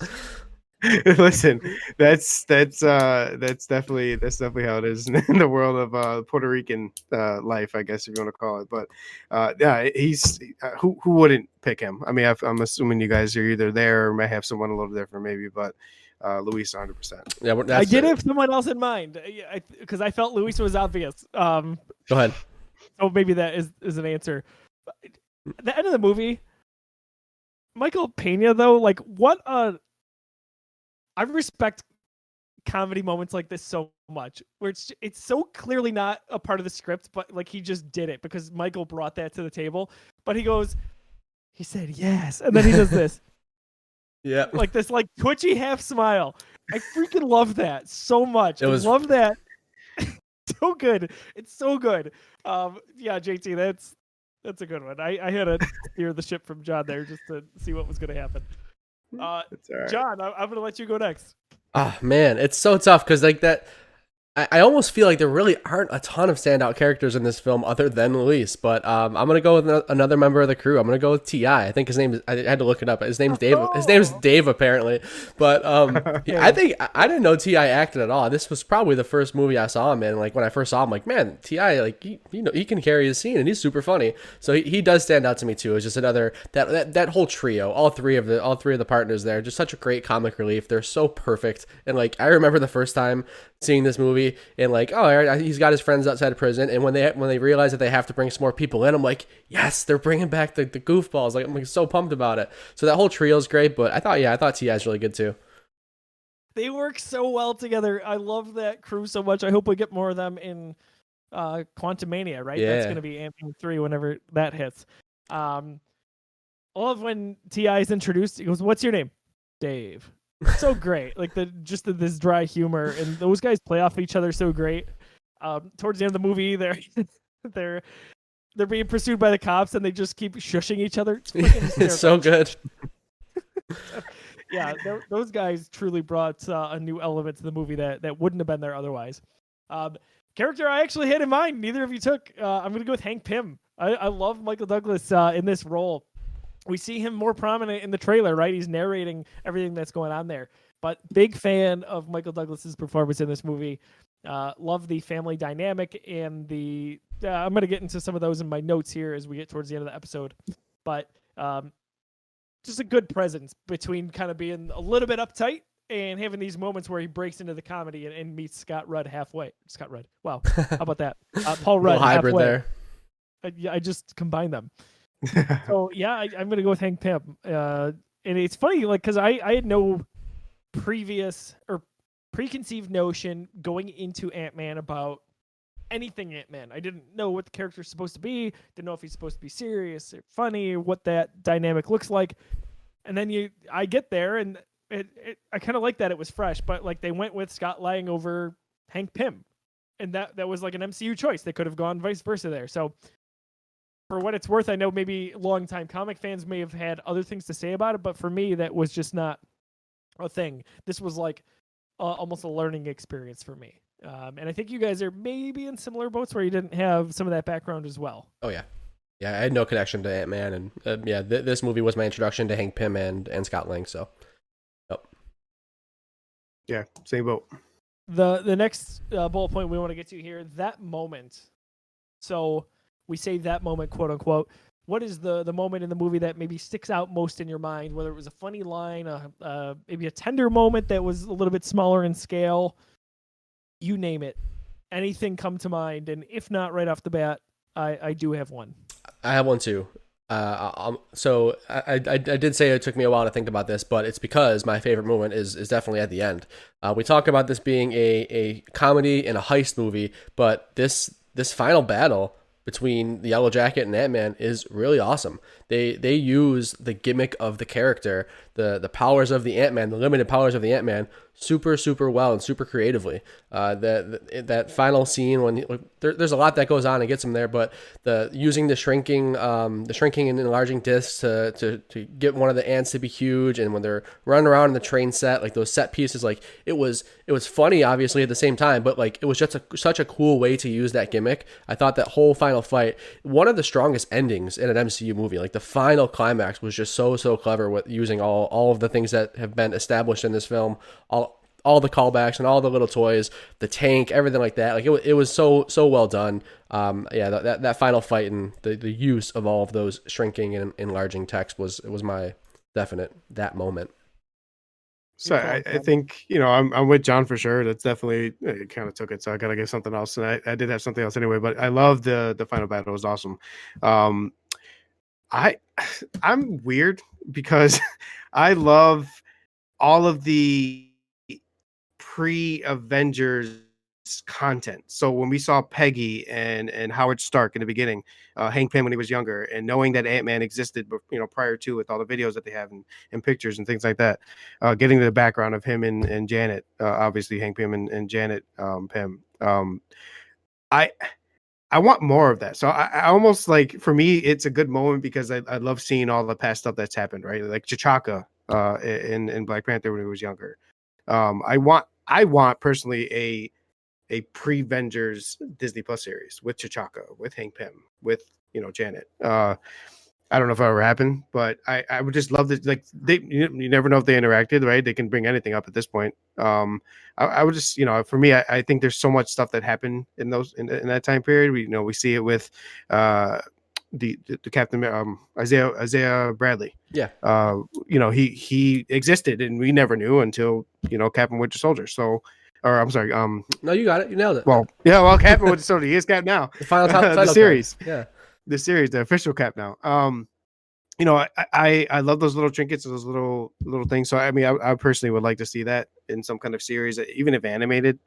Listen, that's that's uh that's definitely that's definitely how it is in the world of uh Puerto Rican uh life, I guess if you want to call it. But uh yeah, he's uh, who who wouldn't pick him? I mean, i am assuming you guys are either there or may have someone a little different, maybe, but uh Luis 100. percent Yeah, I did have someone else in mind because I, I, felt Luis was obvious. Um, go ahead. So maybe that is is an answer. At the end of the movie, Michael Pena though, like what a I respect comedy moments like this so much where it's it's so clearly not a part of the script but like he just did it because Michael brought that to the table. But he goes he said yes and then he does this. Yeah. Like this like twitchy half smile. I freaking love that so much. It was I love that. So good. It's so good. Um yeah JT that's that's a good one. I I had to steer the ship from John there just to see what was going to happen uh, right. John, I- am gonna let you go next. Ah, oh, man, it's so tough because like that. I, I almost feel like there really aren't a ton of standout characters in this film other than Luis. But um, I'm gonna go with another member of the crew. I'm gonna go with Ti. I think his name is. I had to look it up. His name's Dave. His name's oh. Dave apparently. But um, I think I didn't know T.I. acted at all. This was probably the first movie I saw him in. Like when I first saw him, like man, T.I. like he, you know he can carry his scene and he's super funny. So he, he does stand out to me too. It's just another that, that that whole trio, all three of the all three of the partners there, just such a great comic relief. They're so perfect. And like I remember the first time seeing this movie and like oh he's got his friends outside of prison. And when they when they realize that they have to bring some more people in i'm like yes they're bringing back the, the goofballs. Like i'm like, so pumped about it. So that whole trio is great but i thought yeah i thought T.I. is really good too. They work so well together. I love that crew so much. I hope we get more of them in uh quantumania right? Yeah. that's going to be ant-man 3 whenever that hits. Um I love when T.I. is introduced. He goes, "What's your name?" Dave so great. Like the just the, this dry humor, and those guys play off each other so great. Um, towards the end of the movie, they're they're they're being pursued by the cops, and they just keep shushing each other. It's, it's so good. yeah, those guys truly brought uh, a new element to the movie that that wouldn't have been there otherwise. Um, character I actually had in mind, neither of you took. Uh, I'm gonna go with Hank Pym. I, I love Michael Douglas uh, in this role we see him more prominent in the trailer, right? He's narrating everything that's going on there. But big fan of Michael Douglas's performance in this movie. Uh, love the family dynamic and the. Uh, I'm going to get into some of those in my notes here as we get towards the end of the episode. But um, just a good presence between kind of being a little bit uptight and having these moments where he breaks into the comedy and, and meets Scott Rudd halfway. Scott Rudd. Wow. How about that? Uh, Paul Rudd. hybrid halfway. there. I, I just combined them. So yeah, I, am gonna go with Hank Pym. Uh, and it's funny, like, because I I had no previous or preconceived notion going into Ant Man about anything Ant Man. I didn't know what the character's supposed to be. Didn't know if he's supposed to be serious or funny or what that dynamic looks like. And then you, I get there and it, it I kind of like that it was fresh, but like they went with Scott Lang over Hank Pym, and that that was like an MCU choice. They could have gone vice versa there. So for what it's worth, I know maybe longtime comic fans may have had other things to say about it, but for me, that was just not a thing. This was like uh, almost a learning experience for me. Um, and I think you guys are maybe in similar boats where you didn't have some of that background as well. Oh yeah, yeah. I had no connection to Ant Man, and uh, yeah, th- this movie was my introduction to Hank Pym and and Scott Lang. So, yep. Yeah, same boat. The the next uh, bullet point we want to get to here that moment. So we say that moment, quote unquote. What is the the moment in the movie that maybe sticks out most in your mind? Whether it was a funny line, a, maybe a tender moment that was a little bit smaller in scale, you name it. Anything come to mind? And if not, right off the bat, I I do have one. I have one too. Uh, um, so I, I, I did say it took me a while to think about this, but it's because my favorite moment is is definitely at the end. Uh, we talk about this being a, a comedy and a heist movie, but this this final battle between the Yellow Jacket and Ant Man is really awesome. They they use the gimmick of the character, the the powers of the Ant Man, the limited powers of the Ant Man, super super well and super creatively. Uh, that that final scene when there, there's a lot that goes on and gets him there, but the using the shrinking um, the shrinking and enlarging discs to, to to get one of the ants to be huge, and when they're running around in the train set, like those set pieces, like it was it was funny obviously at the same time, but like it was just a, such a cool way to use that gimmick. I thought that whole final fight one of the strongest endings in an MCU movie, like the final climax was just so so clever with using all all of the things that have been established in this film, all all the callbacks and all the little toys, the tank, everything like that. Like it, it was so so well done. Um, yeah, that, that final fight and the, the use of all of those shrinking and enlarging text was it was my definite that moment. So I, I, think you know I'm I'm with John for sure. That's definitely it. Kind of took it, so I gotta give something else. And I, I did have something else anyway, but I love the the final battle. It was awesome. Um, I I'm weird because I love all of the pre Avengers content. So when we saw Peggy and and Howard Stark in the beginning, uh, Hank Pym when he was younger, and knowing that Ant Man existed, you know, prior to with all the videos that they have and, and pictures and things like that, uh, getting the background of him and, and Janet, uh, obviously Hank Pym and, and Janet um, Pym. Um, I I want more of that. So I, I, almost like for me, it's a good moment because I, I love seeing all the past stuff that's happened, right? Like T'Chaka uh, in in Black Panther when he was younger. Um, I want I want personally a a pre Vengers Disney Plus series with T'Chaka, with Hank Pym, with you know Janet. Uh, I don't know if it ever happened, but I, I would just love to like they you, you, never know if they interacted, right? They can bring anything up at this point. Um, I, I would just you know for me, I, I, think there's so much stuff that happened in those in, in that time period. We you know we see it with uh the, the, the captain um Isaiah Isaiah Bradley. Yeah. Uh, you know he he existed and we never knew until you know Captain Winter Soldier. So or I'm sorry. Um, no, you got it. You nailed it. Well, yeah. Well, Captain Winter Soldier, he is Cap now. The final top, the series. Cap. Yeah the series, the official cap now. Um, you know, I, I, I love those little trinkets, those little little things. So I mean, I, I personally would like to see that in some kind of series, even if animated.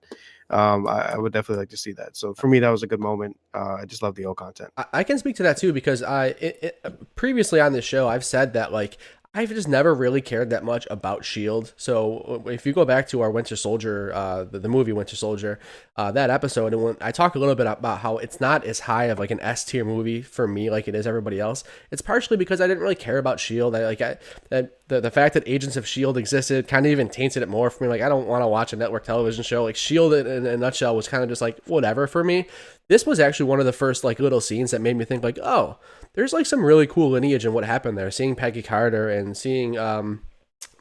Um, I, I, would definitely like to see that. So for me, that was a good moment. Uh, I just love the old content. I, I can speak to that too because I it, it, previously on this show I've said that like I've just never really cared that much about Shield. So if you go back to our Winter Soldier, uh, the, the movie Winter Soldier, uh, that episode, and when I talk a little bit about how it's not as high of like an S tier movie for me like it is everybody else. It's partially because I didn't really care about Shield. I like I, the the fact that Agents of Shield existed kind of even tainted it more for me. Like I don't want to watch a network television show. Like Shield in, in a nutshell was kind of just like whatever for me. This was actually one of the first like little scenes that made me think like, oh there's like some really cool lineage in what happened there. Seeing Peggy Carter and seeing um,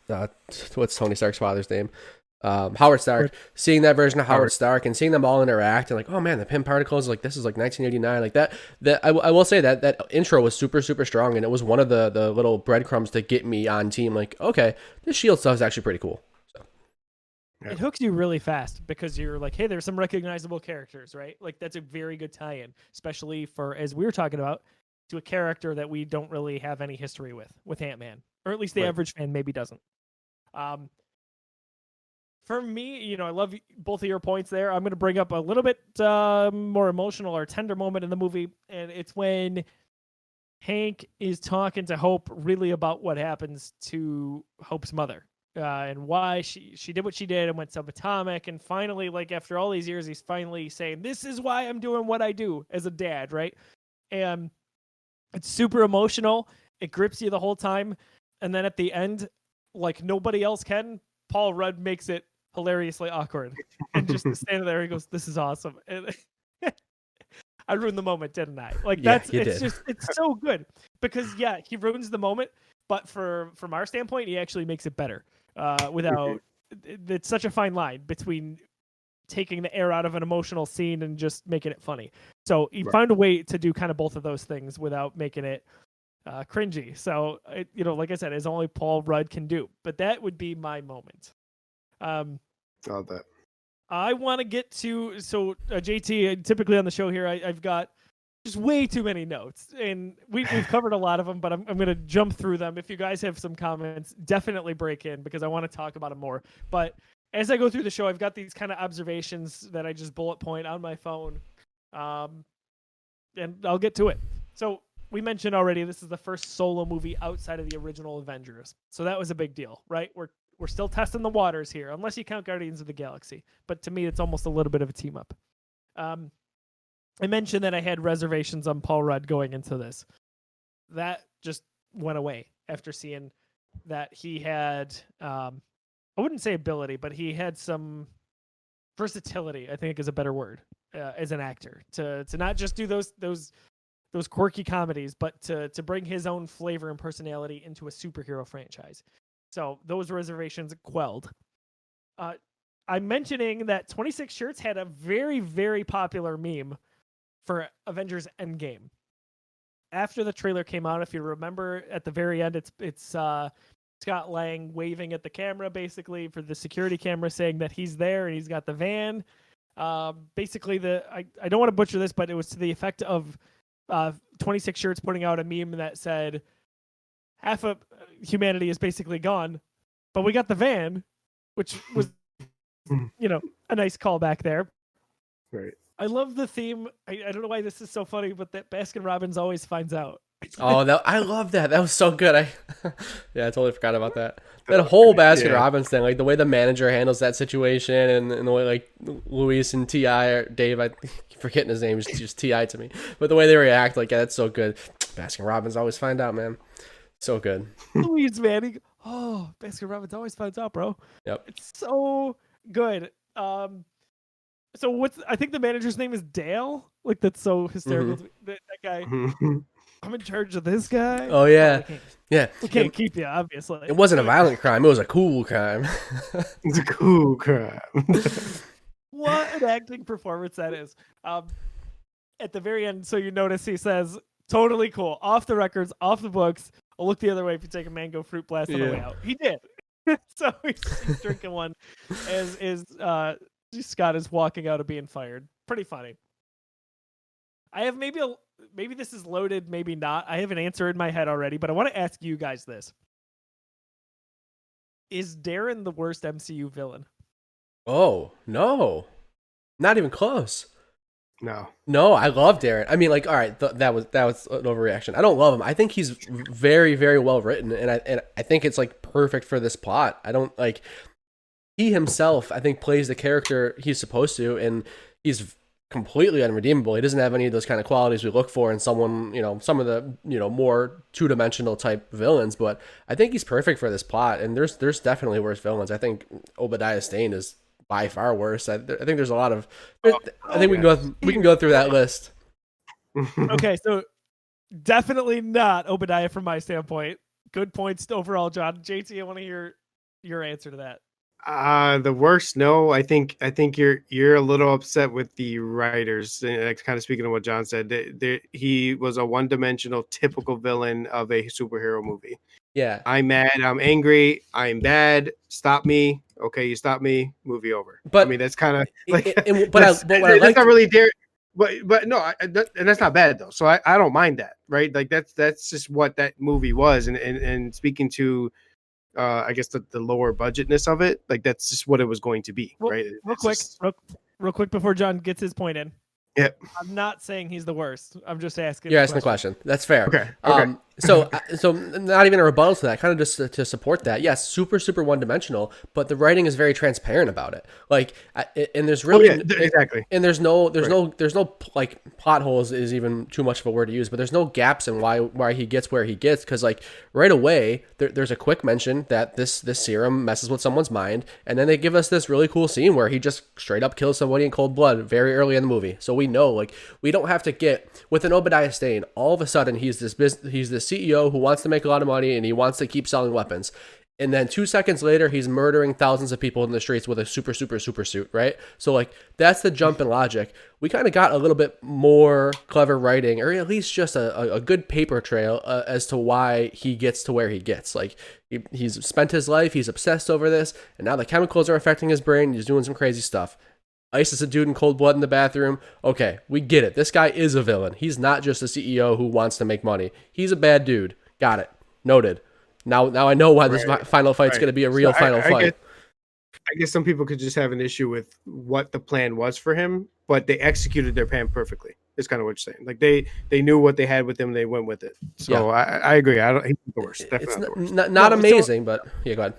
uh, what's Tony Stark's father's name? Um, Howard Stark, seeing that version of Howard, Howard, Stark and seeing them all interact and like, oh man, the Pym particles, like this is like 1989, like that. That I, I will say that that intro was super super strong and it was one of the the little breadcrumbs to get me on team. Like, okay, this Shield stuff is actually pretty cool. So. It hooks you really fast because you're like, hey, there's some recognizable characters, right? Like that's a very good tie-in, especially for as we were talking about to a character that we don't really have any history with with Ant Man, or at least the right. average fan maybe doesn't. Um, for me, you know, I love both of your points there. I'm going to bring up a little bit uh, more emotional or tender moment in the movie, and it's when Hank is talking to Hope really about what happens to Hope's mother uh, and why she she did what she did and went subatomic, and finally, like after all these years, he's finally saying, "This is why I'm doing what I do as a dad," right? And It's super emotional. It grips you the whole time, and then at the end, like nobody else can, Paul Rudd makes it hilariously awkward, and just standing there, he goes, "This is awesome." And I ruined the moment, didn't I? Like that's you it's did. just it's so good because yeah, he ruins the moment, but for from our standpoint, he actually makes it better. Uh, without it's such a fine line between taking the air out of an emotional scene and just making it funny. So he Right. found a way to do kind of both of those things without making it uh, cringy. So it, you know, like I said, is only Paul Rudd can do. But that would be my moment. Um, All that. I want to get to so uh, JT. Typically on the show here, I, I've got just way too many notes, and we, we've covered a lot of them. But I'm I'm gonna jump through them. If you guys have some comments, definitely break in because I want to talk about them more. But as I go through the show, I've got these kind of observations that I just bullet point on my phone, um, and I'll get to it. So we mentioned already this is the first solo movie outside of the original Avengers, so that was a big deal, right? We're we're still testing the waters here, unless you count Guardians of the Galaxy. But to me, it's almost a little bit of a team up. Um, I mentioned that I had reservations on Paul Rudd going into this. That just went away after seeing that he had, um, I wouldn't say ability, but he had some versatility. I think is a better word uh, as an actor to to not just do those those those quirky comedies, but to to bring his own flavor and personality into a superhero franchise. So those reservations quelled. Uh, I'm mentioning that 26 Shirts had a very, very popular meme for Avengers Endgame. After the trailer came out, if you remember at the very end, it's it's uh, Scott Lang waving at the camera basically for the security camera saying that he's there and he's got the van. Um, basically, the I, I don't want to butcher this, but it was to the effect of uh, 26 Shirts putting out a meme that said half of humanity is basically gone, but we got the van, which was you know a nice callback there. Right. I love the theme. I, I don't know why this is so funny, but that Baskin Robbins always finds out. Oh, that I love that. That was so good. I yeah, I totally forgot about that. That whole Baskin Yeah. Robbins thing, like the way the manager handles that situation, and, and the way like Luis and T.I. or Dave, I keep forgetting his name, is just T.I. to me, but the way they react, like yeah, that's so good. Baskin Robbins always find out, man. So good. Luis, man. He, oh, Baskin Robbins always finds out, bro. Yep. It's so good. Um, so what's I think the manager's name is Dale. Like that's so hysterical. to me. That, that guy. I'm in charge of this guy. Oh yeah, we yeah. we can't It, keep you, obviously. it wasn't a violent crime. It was a cool crime. it's a cool crime. what an acting performance that is. Um, at the very end, so you notice he says, "Totally cool, off the records, off the books. I'll look the other way if you take a mango fruit blast on the way out." He did. so he's, he's drinking one as is uh, Scott is walking out of being fired. Pretty funny. I have maybe a maybe this is loaded, maybe not. I have an answer in my head already, but I want to ask you guys this: Is Darren the worst MCU villain? oh no, not even close. no. No, I love Darren. I mean, like, all right, th- that was that was an overreaction. I don't love him. I think he's very, very well written, and I and I think it's like perfect for this plot. I don't like he himself. I think plays the character he's supposed to, and he's completely unredeemable. He doesn't have any of those kind of qualities we look for in someone, you know, some of the you know more two dimensional type villains. But I think he's perfect for this plot, and there's there's definitely worse villains. I think Obadiah Stane is by far worse. I, I think there's a lot of. I oh, think we can go we can go through that list. okay, so definitely not Obadiah from my standpoint. Good points overall, John. JT, I want to hear your answer to that. Uh the worst. No, I think I think you're you're a little upset with the writers. And kind of speaking of what John said. They, they, he was a one-dimensional, typical villain of a superhero movie. Yeah, I'm mad. I'm angry. I'm bad. Stop me. Okay, you stop me. Movie over. But- I mean, that's kind of like. it- and- but I, that's, but what I that's like, not really dare. But but no, I, that, and that's not bad though. So I, I don't mind that, right? Like that's that's just what that movie was. And and, and speaking to, uh, I guess the, the lower budgetness of it, like that's just what it was going to be, Well, right? Real It's quick, just- real, real quick before John gets his point in. Yep. I'm not saying he's the worst. I'm just asking. you're a asking the question. That's fair. Okay. Okay. Um, so uh, so not even a rebuttal to that kind of just to, to support that yes super super one dimensional but the writing is very transparent about it like and there's really oh, yeah, exactly. and there's no there's Right. no there's no like plot holes is even too much of a word to use but there's no gaps in why why he gets where he gets because like right away there, there's a quick mention that this this serum messes with someone's mind and then they give us this really cool scene where he just straight up kills somebody in cold blood very early in the movie so we know like we don't have to get with an obadiah stane all of a sudden he's this business he's the ceo who wants to make a lot of money and he wants to keep selling weapons. And then two seconds later he's murdering thousands of people in the streets with a super super super suit right? So like that's the jump in logic. We kind of got a little bit more clever writing or at least just a, a, a good paper trail uh, as to why he gets to where he gets. Like he, he's spent his life he's obsessed over this and now the chemicals are affecting his brain he's doing some crazy stuff Ice is a dude in cold blood in the bathroom. Okay, we get it. This guy is a villain. He's not just a CEO who wants to make money. He's a bad dude. Got it. Noted. Now, now I know why this Right, fi- final fight's right. going to be a real So final I fight. guess- I guess some people could just have an issue with what the plan was for him, but they executed their plan perfectly. Is kind of what you're saying. Like they they knew what they had with him, they went with it. So Yeah. I, I agree. I don't. He's the worst. Definitely it's not not, the worst. not, not No, so- amazing, but yeah, go ahead.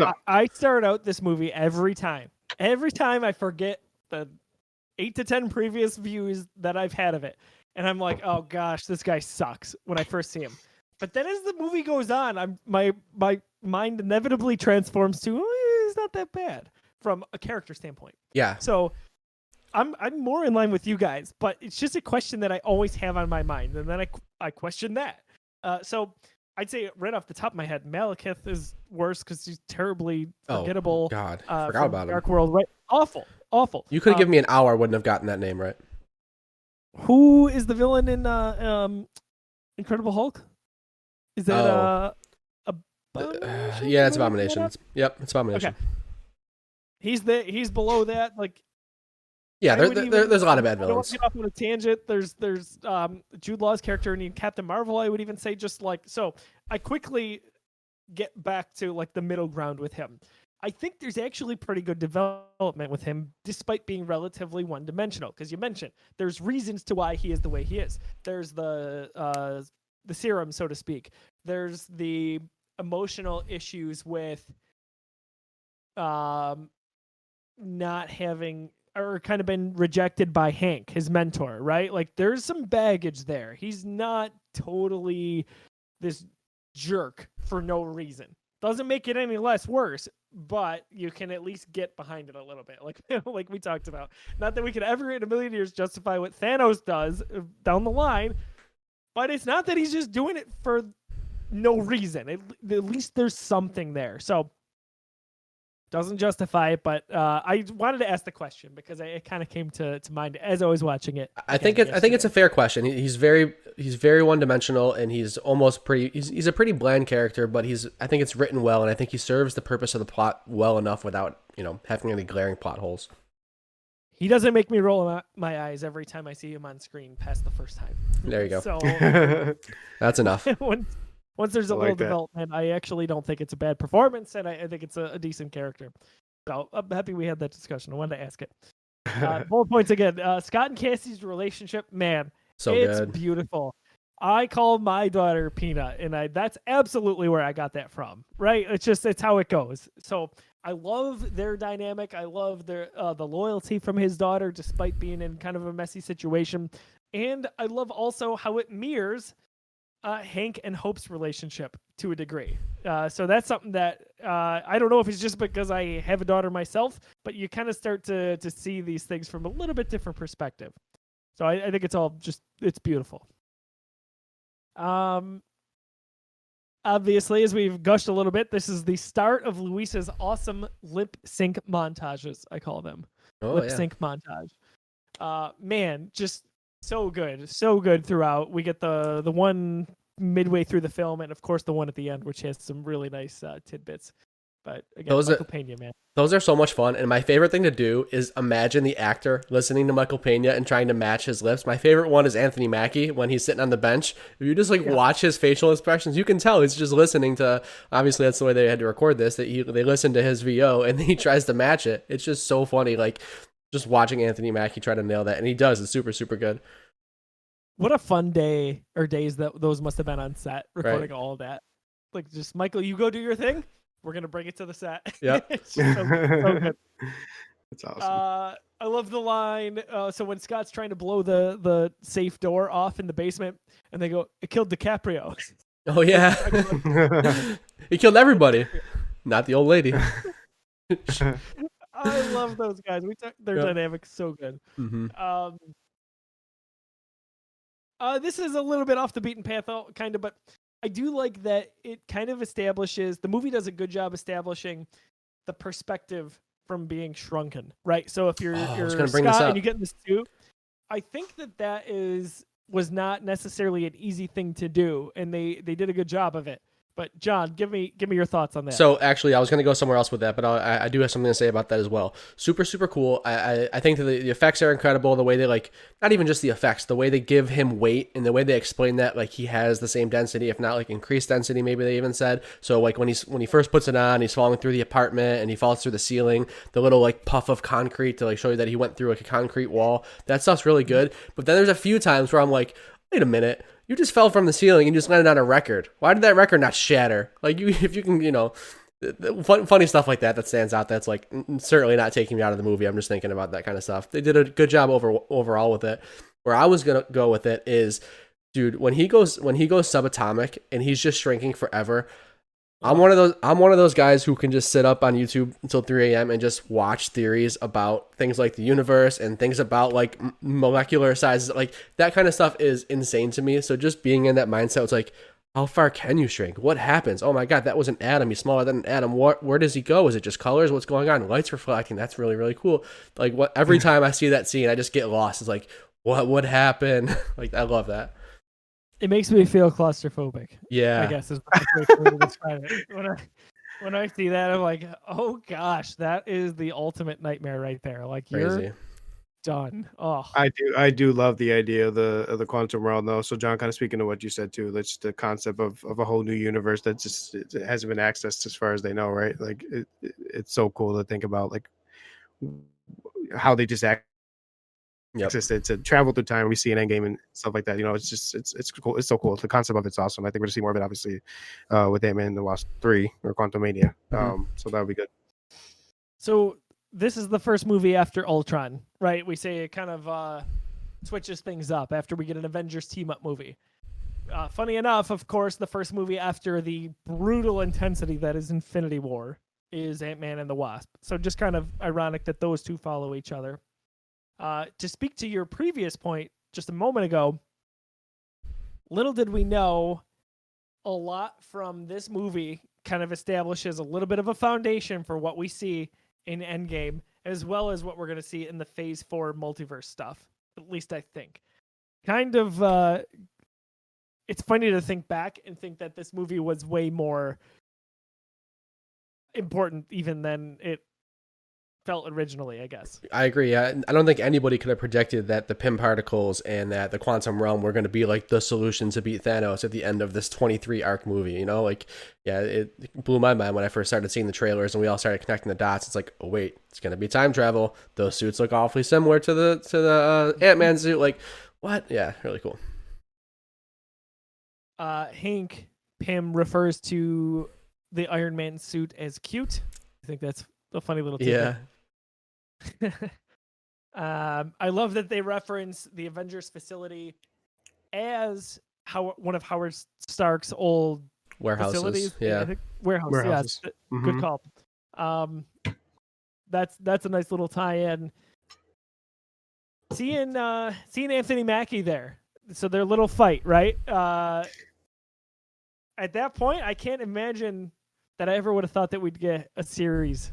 I, I start out this movie every time. Every time I forget the eight to ten previous views that I've had of it, and I'm like, oh gosh, this guy sucks when I first see him. But then as the movie goes on, I'm my my mind inevitably transforms to "Eh, he's not that bad from a character standpoint. Yeah, So I'm I'm more in line with you guys, but it's just a question that I always have on my mind, and then I I question that. Uh, so I'd say right off the top of my head, Malekith is worse because he's terribly forgettable. Oh, forgettable. God, uh, forgot about him. Dark World, right? Awful, awful. You could have Um, given me an hour, I wouldn't have gotten that name right. Who is the villain in uh, um, Incredible Hulk? Is that Oh. uh, Uh, yeah, it's Am I Abomination. It's- Yep, it's Abomination. Okay. He's the he's below that. Like Yeah, there, there, even- there's a lot of bad I don't villains. get off on a tangent. There's there's um Jude Law's character in Captain Marvel. I would even say just like so. I quickly get back to like the middle ground with him. I think there's actually pretty good development with him, despite being relatively one dimensional. Because you mentioned there's reasons to why he is the way he is. There's the uh the serum, so to speak. There's the emotional issues with um not having or kind of been rejected by Hank, his mentor, right? Like there's some baggage there. He's not totally this jerk for no reason. Doesn't make it any less worse, but you can at least get behind it a little bit. Like like we talked about. Not that we could ever in a million years justify what Thanos does uh, down the line, but it's not that he's just doing it for no reason. At, at least there's something there. So doesn't justify it, but uh, I wanted to ask the question because I, it kind of came to, to mind as I was watching it. I think it, I think it's a fair question. He- He's very he's very one dimensional and he's almost pretty he's, he's a pretty bland character, but he's I think it's written well and I think he serves the purpose of the plot well enough without you know having any glaring plot holes. He doesn't make me roll my, eyes every time I see him on screen past the first time. There you go. So That's enough. once there's a I little like that. development, I actually don't think it's a bad performance, and I, I think it's a, a decent character. So I'm happy we had that discussion. I wanted to ask it. Uh, bullet points again. Uh, Scott and Cassie's relationship, man, So it's good. beautiful. I call my daughter Peanut, and I that's absolutely where I got that from. Right? It's just it's how it goes. So I love their dynamic. I love their uh, the loyalty from his daughter, despite being in kind of a messy situation, and I love also how it mirrors uh, Hank and Hope's relationship to a degree. Uh, so that's something that uh, I don't know if it's just because I have a daughter myself, but you kind of start to to see these things from a little bit different perspective. So I, I think it's all just it's beautiful. Um, obviously, as we've gushed a little bit, this is the start of Luis's awesome lip sync montages. I call them Oh lip yeah. sync montage. Uh, man, just so good, so good throughout. We get the the one midway through the film, and of course the one at the end, which has some really nice uh, tidbits. But again, Those are- Pena, man. Those are so much fun, and my favorite thing to do is imagine the actor listening to Michael Pena and trying to match his lips. My favorite one is Anthony Mackie when he's sitting on the bench. If you just like Yeah. watch his facial expressions, you can tell he's just listening to. Obviously, that's the way they had to record this. That he they listen to his VO and then he tries to match it. It's just so funny, like just watching Anthony Mackie try to nail that, and he does. It's super super good. what a fun day or days that those must have been on set recording all of that. Like just Michael, you go do your thing. We're gonna bring it to the set. Yeah, It's so, so. That's awesome. Uh, I love the line. Uh, so when Scott's trying to blow the the safe door off in the basement, and they go, "It killed DiCaprio." Oh yeah, he killed everybody, not the old lady. I love those guys. We their Yep. dynamic's so good. hmm Um, uh, this is a little bit off the beaten path, kind of, but I do like that it kind of establishes the movie does a good job establishing the perspective from being shrunken, right? So if you're Oh, you're gonna bring Scott and you get in this suit, I think that that is was not necessarily an easy thing to do, and they they did a good job of it. But John, give me give me your thoughts on that. So actually, I was going to go somewhere else with that, but I, I do have something to say about that as well. Super, super cool. I, I, I think that the, the effects are incredible. The way they like, not even just the effects, the way they give him weight and the way they explain that, like he has the same density, if not like increased density. Maybe they even said. So like when he's when he first puts it on, he's falling through the apartment and he falls through the ceiling. The little like puff of concrete to like show you that he went through like a concrete wall. That stuff's really good. But then there's a few times where I'm like, wait a minute. You just fell from the ceiling and just landed on a record. Why did that record not shatter? Like you, if you can, you know, fun, funny stuff like that that stands out. That's like certainly not taking me out of the movie. I'm just thinking about that kind of stuff. They did a good job over overall with it. Where I was gonna go with it is, dude, when he goes when he goes subatomic and he's just shrinking forever. I'm one of those. I'm one of those guys who can just sit up on YouTube until 3 a.m. and just watch theories about things like the universe and things about like molecular sizes. Like that kind of stuff is insane to me. So just being in that mindset, it's like, how far can you shrink? What happens? Oh my god, that was an atom. He's smaller than an atom. What? Where does he go? Is it just colors? What's going on? Lights reflecting. That's really really cool. Like what? Every time I see that scene, I just get lost. It's like, what would happen? like I love that. It makes me feel claustrophobic. Yeah. I guess is the best way for me to describe it. When I when I see that, I'm like, oh gosh, that is the ultimate nightmare right there. Like Crazy. you're done. Oh, I do I do love the idea of the of the quantum realm though. So John, kind of speaking to what you said too, that's the concept of, of a whole new universe that just it hasn't been accessed as far as they know, right? Like it, it- it's so cool to think about like how they just act Yep. access it to travel through time. We see an endgame and stuff like that. You know, it's just it's it's cool. It's so cool. The concept of it's awesome. I think we're gonna see more of it obviously uh with Ant Man and the Wasp three or Quantumania. Mhm. Um so that would be good. so this is the first movie after Ultron, right? We say it kind of uh, switches things up after we get an Avengers team up movie. Uh, funny enough, of course, the first movie after the brutal intensity that is Infinity War is Ant Man and the Wasp. So just kind of ironic that those two follow each other. Uh, to speak to your previous point just a moment ago, little did we know a lot from this movie kind of establishes a little bit of a foundation for what we see in Endgame, as well as what we're going to see in the Phase 4 multiverse stuff. At least I think. Kind of, uh, it's funny to think back and think that this movie was way more important even than it felt originally, I guess. I agree. I, I don't think anybody could have predicted that the Pym particles and that the quantum realm were going to be like the solution to beat Thanos at the end of this 23 arc movie. You know, like, yeah, it blew my mind when I first started seeing the trailers and we all started connecting the dots. It's like, oh, wait, it's going to be time travel. Those suits look awfully similar to the, to the uh, Ant Man suit. Like, what? Yeah, really cool. Uh, Hank Pym refers to the Iron Man suit as cute. I think that's a funny little tidbit. Yeah. um, I love that they reference the Avengers facility as how one of Howard Stark's old Warehouses. facilities. I Yeah. think warehouse. Warehouses. Yes, Mhm. good call. Um, that's that's a nice little tie-in. Seeing uh, seeing Anthony Mackie there, so their little fight, right? Uh, at that point, I can't imagine that I ever would have thought that we'd get a series,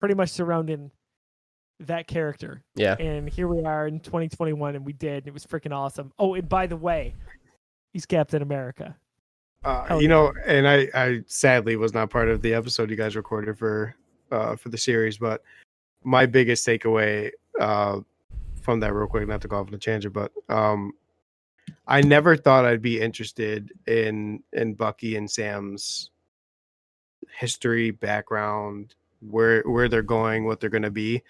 pretty much surrounding that character. Yeah. And here we are in 2021, and we did. And it was freaking awesome. Oh, and by the way, he's Captain America. Uh, you yeah. know, and I, I sadly was not part of the episode you guys recorded for, uh, for the series. But my biggest takeaway, uh, from that, real quick, not to go off on a tangent, but um, I never thought I'd be interested in in Bucky and Sam's history, background, where where they're going, what they're gonna be.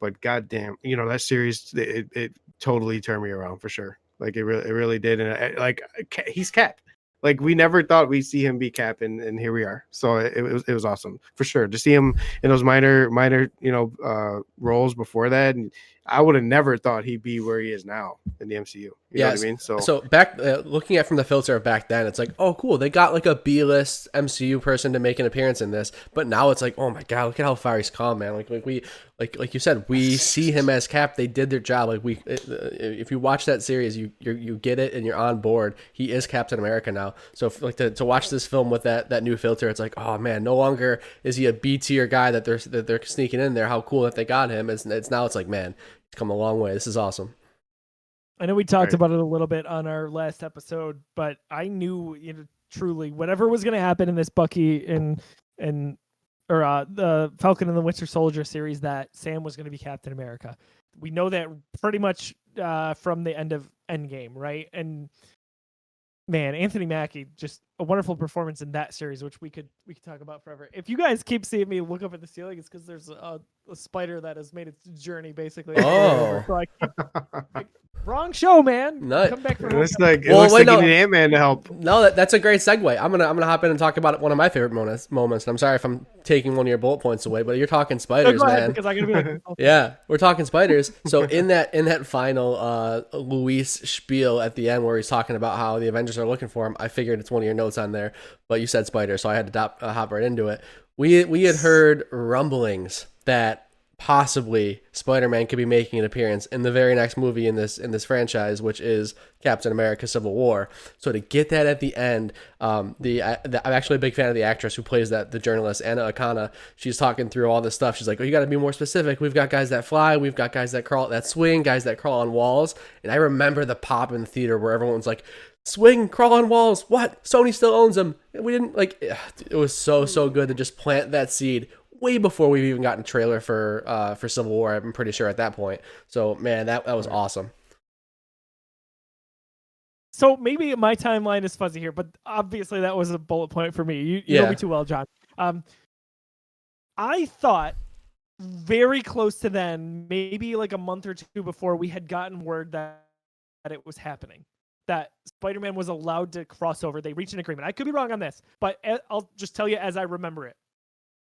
But goddamn, you know that series, it, it totally turned me around for sure. Like it really, it really did. And I, like he's Cap. Like we never thought we'd see him be Cap, and, and here we are. So it, it was it was awesome for sure to see him in those minor minor you know uh roles before that. And I would have never thought he'd be where he is now in the MCU. You know what I mean? So, So back uh, looking at from the filter of back then, it's like, oh, cool, they got like a B list MCU person to make an appearance in this. But now it's like, oh my god, look at how far he's come, man. Like, like we, like, like you said, we see him as Cap. They did their job. Like we, uh, if you watch that series, you you you get it and you're on board. He is Captain America now. So if, like to, to watch this film with that that new filter, it's like, oh man, no longer is he a B tier guy that they're that they're sneaking in there. How cool that they got him. It's, it's now it's like, man, he's come a long way. This is awesome. I know we talked Right. about it a little bit on our last episode, but I knew you know truly whatever was going to happen in this Bucky and and or uh, the Falcon and the Winter Soldier series that Sam was going to be Captain America. We know that pretty much uh, from the end of Endgame, right? And man, Anthony Mackie just a wonderful performance in that series, which we could we could talk about forever. If you guys keep seeing me look up at the ceiling, it's because there's a, a spider that has made its journey basically. Oh. So I keep- Wrong show, man. No. Come back from it looks like it Well, looks wait, like no. you need Ant Man to help. No, that, that's a great segue. I'm gonna I'm gonna hop in and talk about one of my favorite moments. Moments. And I'm sorry if I'm taking one of your bullet points away, but you're talking No, spiders, go ahead, man. because I'm gonna be like, oh, Yeah, we're talking spiders. So in that in that final uh Luis spiel at the end where he's talking about how the Avengers are looking for him, I figured it's one of your notes on there, but you said spider, so I had to dop, uh, hop right into it. We we had heard rumblings that possibly Spider-Man could be making an appearance in the very next movie in this in this franchise, which is Captain America: Civil War. So to get that at the end, um, the, I, the I'm actually a big fan of the actress who plays that the journalist Anna Akana. She's talking through all this stuff. She's like, "Oh, you got to be more specific. We've got guys that fly, we've got guys that crawl, that swing, guys that crawl on walls." And I remember the pop in the theater where everyone was like. Swing, crawl on walls. What? Sony still owns them. We didn't like. It was so so good to just plant that seed way before we've even gotten a trailer for uh for Civil War. I'm pretty sure at that point. So man, that that was awesome. So maybe my timeline is fuzzy here, but obviously that was a bullet point for me. You, you know Yeah. me too well, John. Um, I thought very close to then, maybe like a month or two before, we had gotten word that, that it was happening. That Spider-Man was allowed to cross over. They reached an agreement. I could be wrong on this, but I'll just tell you as I remember it.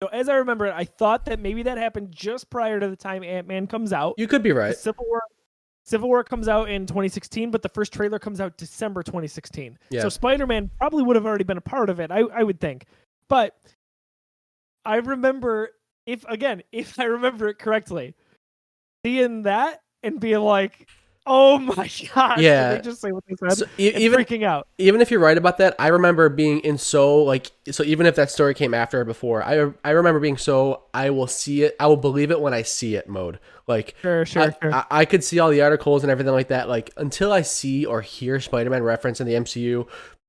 So as I remember it, I thought that maybe that happened just prior to the time Ant-Man comes out. You could be The right. Civil War Civil War comes out in 2016, but the first trailer comes out December 2016. Yeah. So Spider-Man probably would have already been a part of it, I, I would think. But I remember if again, if I remember it correctly, seeing that and being like, "Oh my god!" Yeah. Did they just say what they said. So, e- even freaking out. even if you're right about that, I remember being in so like so even if that story came after or before, I I remember being so I will see it, I will believe it when I see it mode. Like Sure, sure, I, sure. I, I could see all the articles and everything like that. Like until I see or hear Spider-Man reference in the MCU,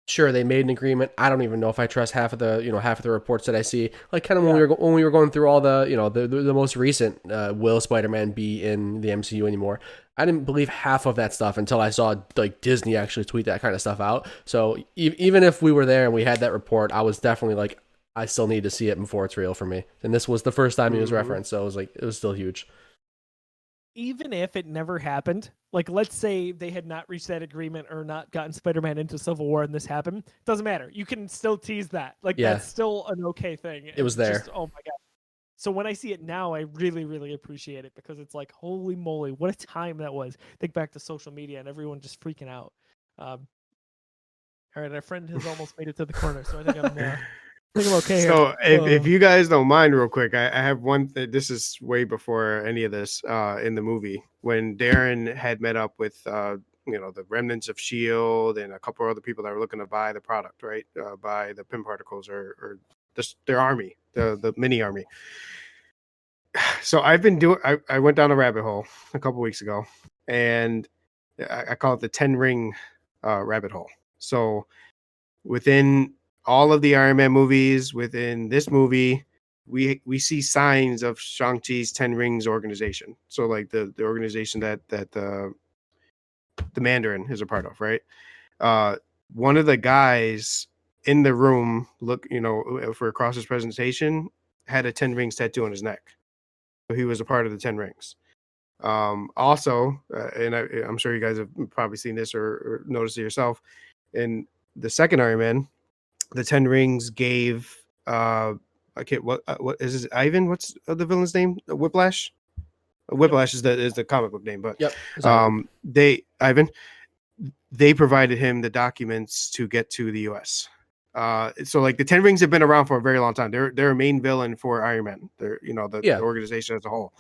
sure they made an agreement. I don't even know if I trust half of the you know half of the reports that I see. Like kind of when we were when we were going through all the you know the the, the most recent uh, will Spider-Man be in the MCU anymore. I didn't believe half of that stuff until I saw like Disney actually tweet that kind of stuff out. So e- even if we were there and we had that report, I was definitely like, I still need to see it before it's real for me. And this was the first time he was Mhm. referenced, so it was like it was still huge. Even if it never happened, like let's say they had not reached that agreement or not gotten Spider-Man into Civil War and this happened, doesn't matter. You can still tease that. Like Yeah. that's still an okay thing. It was there. just- oh my god. So when I see it now, I really, really appreciate it because it's like, holy moly, what a time that was. Think back to social media and everyone just freaking out. Um, all right, our friend has almost made it to the corner, so I think I'm, uh, I think I'm okay. So if, if you guys don't mind, real quick, I, I have one. Th- this is way before any of this uh, in the movie when Darren had met up with uh, you know the remnants of Shield and a couple other people that were looking to buy the product, right? Uh, buy the Pym particles or or this, their army, the the mini army. So I've been doing. I, I went down a rabbit hole a couple weeks ago, and I, I call it the ten ring uh, rabbit hole. So within all of the Iron Man movies, within this movie, we we see signs of Shang Chi's Ten Rings organization. So like the the organization that that the the Mandarin is a part of, right? Uh, one of the guys in the room, look, you know, for Cross's presentation, had a Ten Rings tattoo on his neck. So he was a part of the Ten Rings. Um, also, uh, and I, I'm sure you guys have probably seen this or, or noticed it yourself. In the second Iron Man, the Ten Rings gave uh, okay, what uh, what is this? Ivan? What's uh, the villain's name? Whiplash. Whiplash is the is the comic book name, but Yep. sorry. um, they Ivan, they provided him the documents to get to the U.S. Uh, so like the Ten Rings have been around for a very long time. They're they're a main villain for Iron Man. They're you know the, Yeah. the organization as a whole.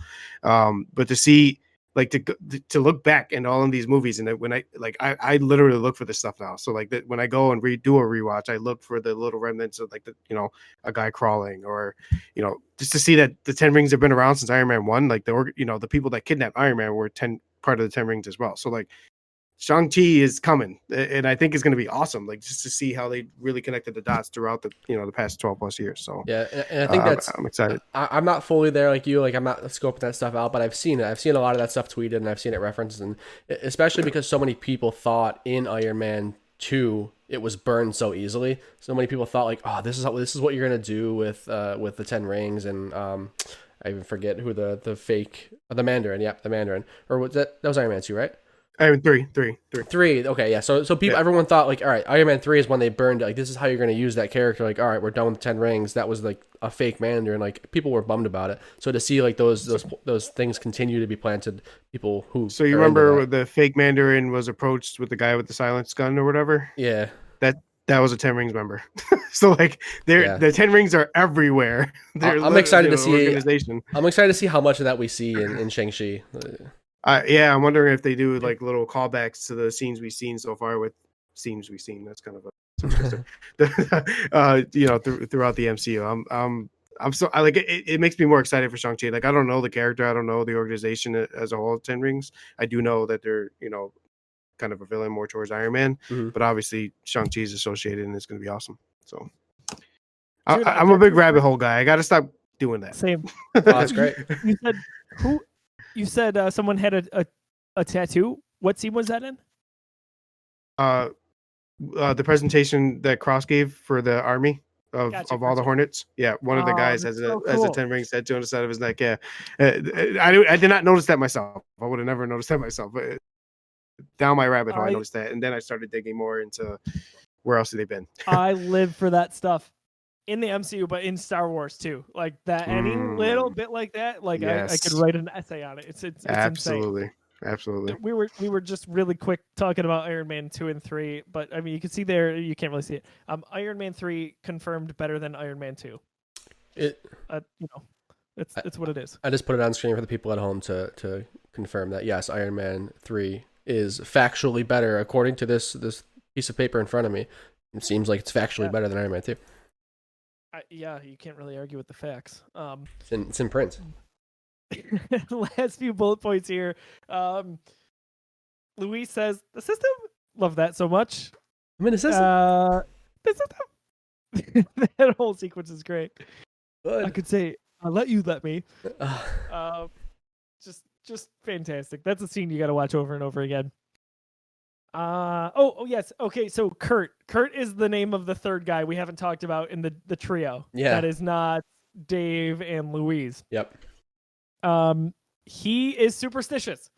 Um, but to see like to to look back and all of these movies and when I like I, I literally look for this stuff now. So like that when I go and redo a rewatch, I look for the little remnants of like the you know a guy crawling or you know just to see that the Ten Rings have been around since Iron Man one. Like the you know the people that kidnapped Iron Man were ten part of the Ten Rings as well. So like Shang Chi is coming, and I think it's going to be awesome. Like just to see how they really connected the dots throughout the you know the past twelve plus years. So yeah, and, I think uh, that's I'm, excited. I, I'm not fully there like you. Like I'm not scoping that stuff out, but I've seen it. I've seen a lot of that stuff tweeted, and I've seen it referenced, and especially because so many people thought in Iron Man two it was burned so easily. So many people thought like, oh, this is how this is what you're gonna do with uh with the Ten Rings, and um, I even forget who the the fake the Mandarin. Yep, the Mandarin. Or was that that was Iron Man two, right? I mean, three, three, three. Three. Okay, yeah. So so people, Yeah. everyone thought like, all right, Iron Man three is when they burned. Like this is how you're going to use that character. Like, all right, we're done with Ten Rings. That was like a fake Mandarin. Like people were bummed about it. So to see like those those those things continue to be planted, people who So you remember the fake Mandarin was approached with the guy with the silence gun or whatever? yeah, That that was a Ten Rings member. so like, they're Yeah. the Ten Rings are everywhere. They're I'm excited to see- organization. I'm excited to see how much of that we see in in Shang Chi. Uh, yeah, I'm wondering if they do like little callbacks to the scenes we've seen so far with scenes we've seen. That's kind of a uh, you know, th- throughout the MCU. I'm, I'm, I'm so I like it, it. makes me more excited for Shang Chi. Like I don't know the character, I don't know the organization as a whole. Ten Rings. I do know that they're, you know, kind of a villain more towards Iron Man, Mhm. but obviously Shang Chi is associated, and it's going to be awesome. So, I, Dude, I- I I'm a big rabbit hole guy. I got to stop doing that. Same. Oh, that's great. You said who? You said uh, someone had a, a a tattoo. What scene was that in? uh, uh, the presentation that Cross gave for the army of, Gotcha, of all the. Hornets. Yeah, one of the Oh, guys that's has a so has a ten rings tattoo on the side of his neck. Yeah, uh, I I did not notice that myself. I would have never noticed that myself. But uh, down my rabbit hole, I I- noticed that, and then I started digging more into where else have they been. I live for that stuff in the MCU, but in Star Wars too. Like that, any little Mm. bit like that, like I, I could write an essay on it. It's it's, it's insane. absolutely, absolutely. We were we were just really quick talking about Iron Man two and three, but I mean you can see there you can't really see it. Um, Iron Man three confirmed better than Iron Man two. It, Uh, you know, it's it's what it is. I just put it on screen for the people at home to to confirm that yes, Iron Man three is factually better according to this this piece of paper in front of me. It seems like it's factually Yeah. better than Iron Man two. I, yeah, you can't really argue with the facts. Um, It's in, it's in print. last few bullet points here. Um, Luis says the system. Love that so much. I mean, it says Uh, the system. that whole sequence is great. I could say, "I let you let me." Uh, Uh, just just fantastic. That's a scene you got to watch over and over again. Uh oh oh yes. Okay so Kurt. Kurt is the name of the third guy we haven't talked about in the the trio. Yeah. that is not Dave and Luis. Yep. um he is superstitious.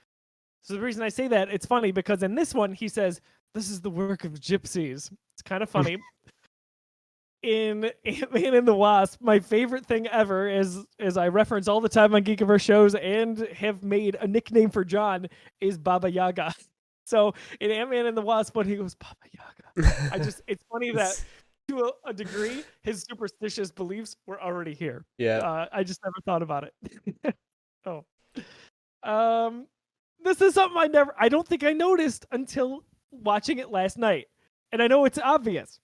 So the reason i say that it's funny because in this one he says this is the work of gypsies. It's kind of funny. In ant-man and the wasp my favorite thing ever is is i reference all the time on geekiverse shows and have made a nickname for john is baba yaga so in ant-man and the wasp when he goes baba yaga i just it's funny that to a, a degree his superstitious beliefs were already here yeah. uh, I just never thought about it. oh, um, this is something I never. I don't think I noticed until watching it last night, and I know it's obvious.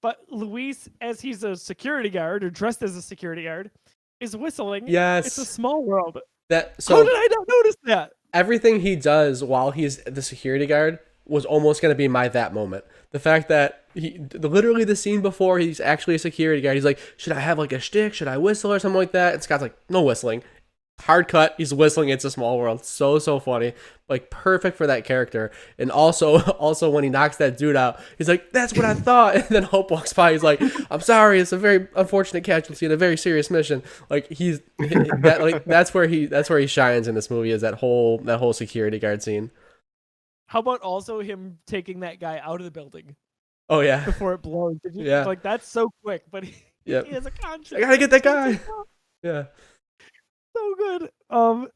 But Luis, as he's a security guard or dressed as a security guard, is whistling. yes. It's a small world. that How so did I not notice that? Everything he does while he's the security guard was almost going to be my that moment. The fact that he literally the scene before he's actually a security guard. He's like, should I have like a shtick? Should I whistle or something like that? And Scott's like, no whistling. Hard cut. He's whistling. It's a small world. So so funny. Like perfect for that character. And also also when he knocks that dude out, he's like, "That's what I thought." And then Hope walks by. He's like, "I'm sorry. It's a very unfortunate casualty in a very serious mission." Like he's that like that's where he that's where he shines in this movie is that whole that whole security guard scene. How about also him taking that guy out of the building Oh yeah. before it blows? Did you, Yeah. Like that's so quick, but he, Yep. he has a contract. I gotta get that guy. Yeah. So good. Um,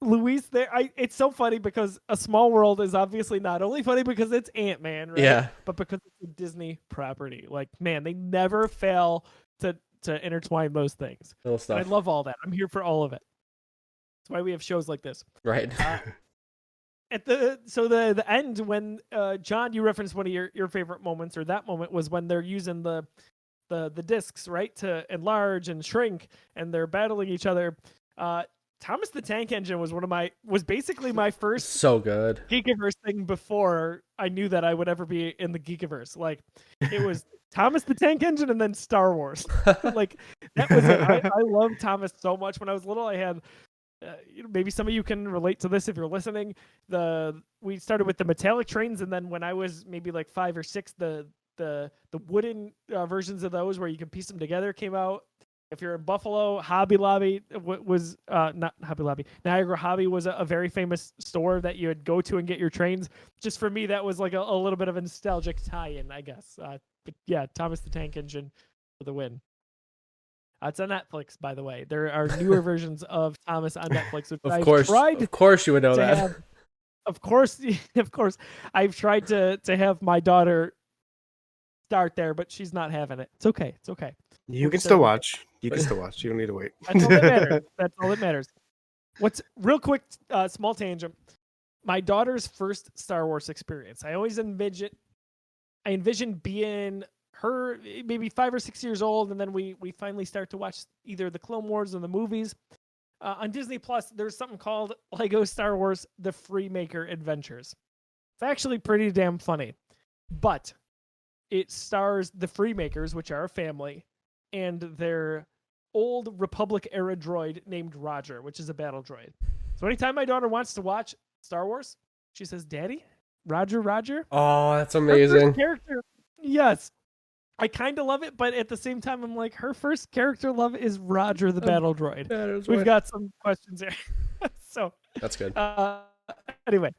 Luis, there. I. It's so funny because a small world is obviously not only funny because it's Ant Man, right? Yeah. But because it's a Disney property. Like, man, they never fail to to intertwine those things. Little And stuff. I love all that. I'm here for all of it. That's why we have shows like this. right. Uh, at the so the the end when uh John you referenced one of your your favorite moments or that moment was when they're using the the the discs right to enlarge and shrink and they're battling each other. Uh Thomas the Tank Engine was one of my was basically my first so good. Geekiverse thing before I knew that I would ever be in the Geekiverse. Like it was Thomas the Tank Engine and then Star Wars. like that was it. I, I love Thomas so much. When I was little, I had uh, you know, maybe some of you can relate to this if you're listening. The we started with the metallic trains, and then when I was maybe like five or six, the the the wooden uh, versions of those where you can piece them together came out. If you're in Buffalo, Hobby Lobby was uh, not Hobby Lobby. Niagara Hobby was a, a very famous store that you would go to and get your trains. Just for me, that was like a, a little bit of a nostalgic tie-in, I guess. Uh, but yeah, Thomas the Tank Engine for the win. Uh, it's on Netflix, by the way. There are newer versions of Thomas on Netflix, which Of I've course. tried Of course you would know that. have. Of course, of course, I've tried to to have my daughter start there, but she's not having it. It's okay. It's okay. You can still watch. You can still watch. You don't need to wait. That's all that matters. That's all that matters. What's real quick, uh, small tangent. My daughter's first Star Wars experience. I always envision, I envision being her maybe five or six years old, and then we we finally start to watch either the Clone Wars or the movies. Uh, on Disney Plus, there's something called Lego Star Wars: The Freemaker Adventures. It's actually pretty damn funny, but it stars the Freemakers, which are a family, and their old Republic era droid named Roger, which is a battle droid. So anytime my daughter wants to watch Star Wars, she says, "Daddy, Roger, Roger." Oh, that's Her first amazing. character, yes. I kind of love it, but at the same time, I'm like, her first character love is Roger the Oh, battle droid. Yeah, there's We've one. got some questions here. so, That's good. uh, anyway,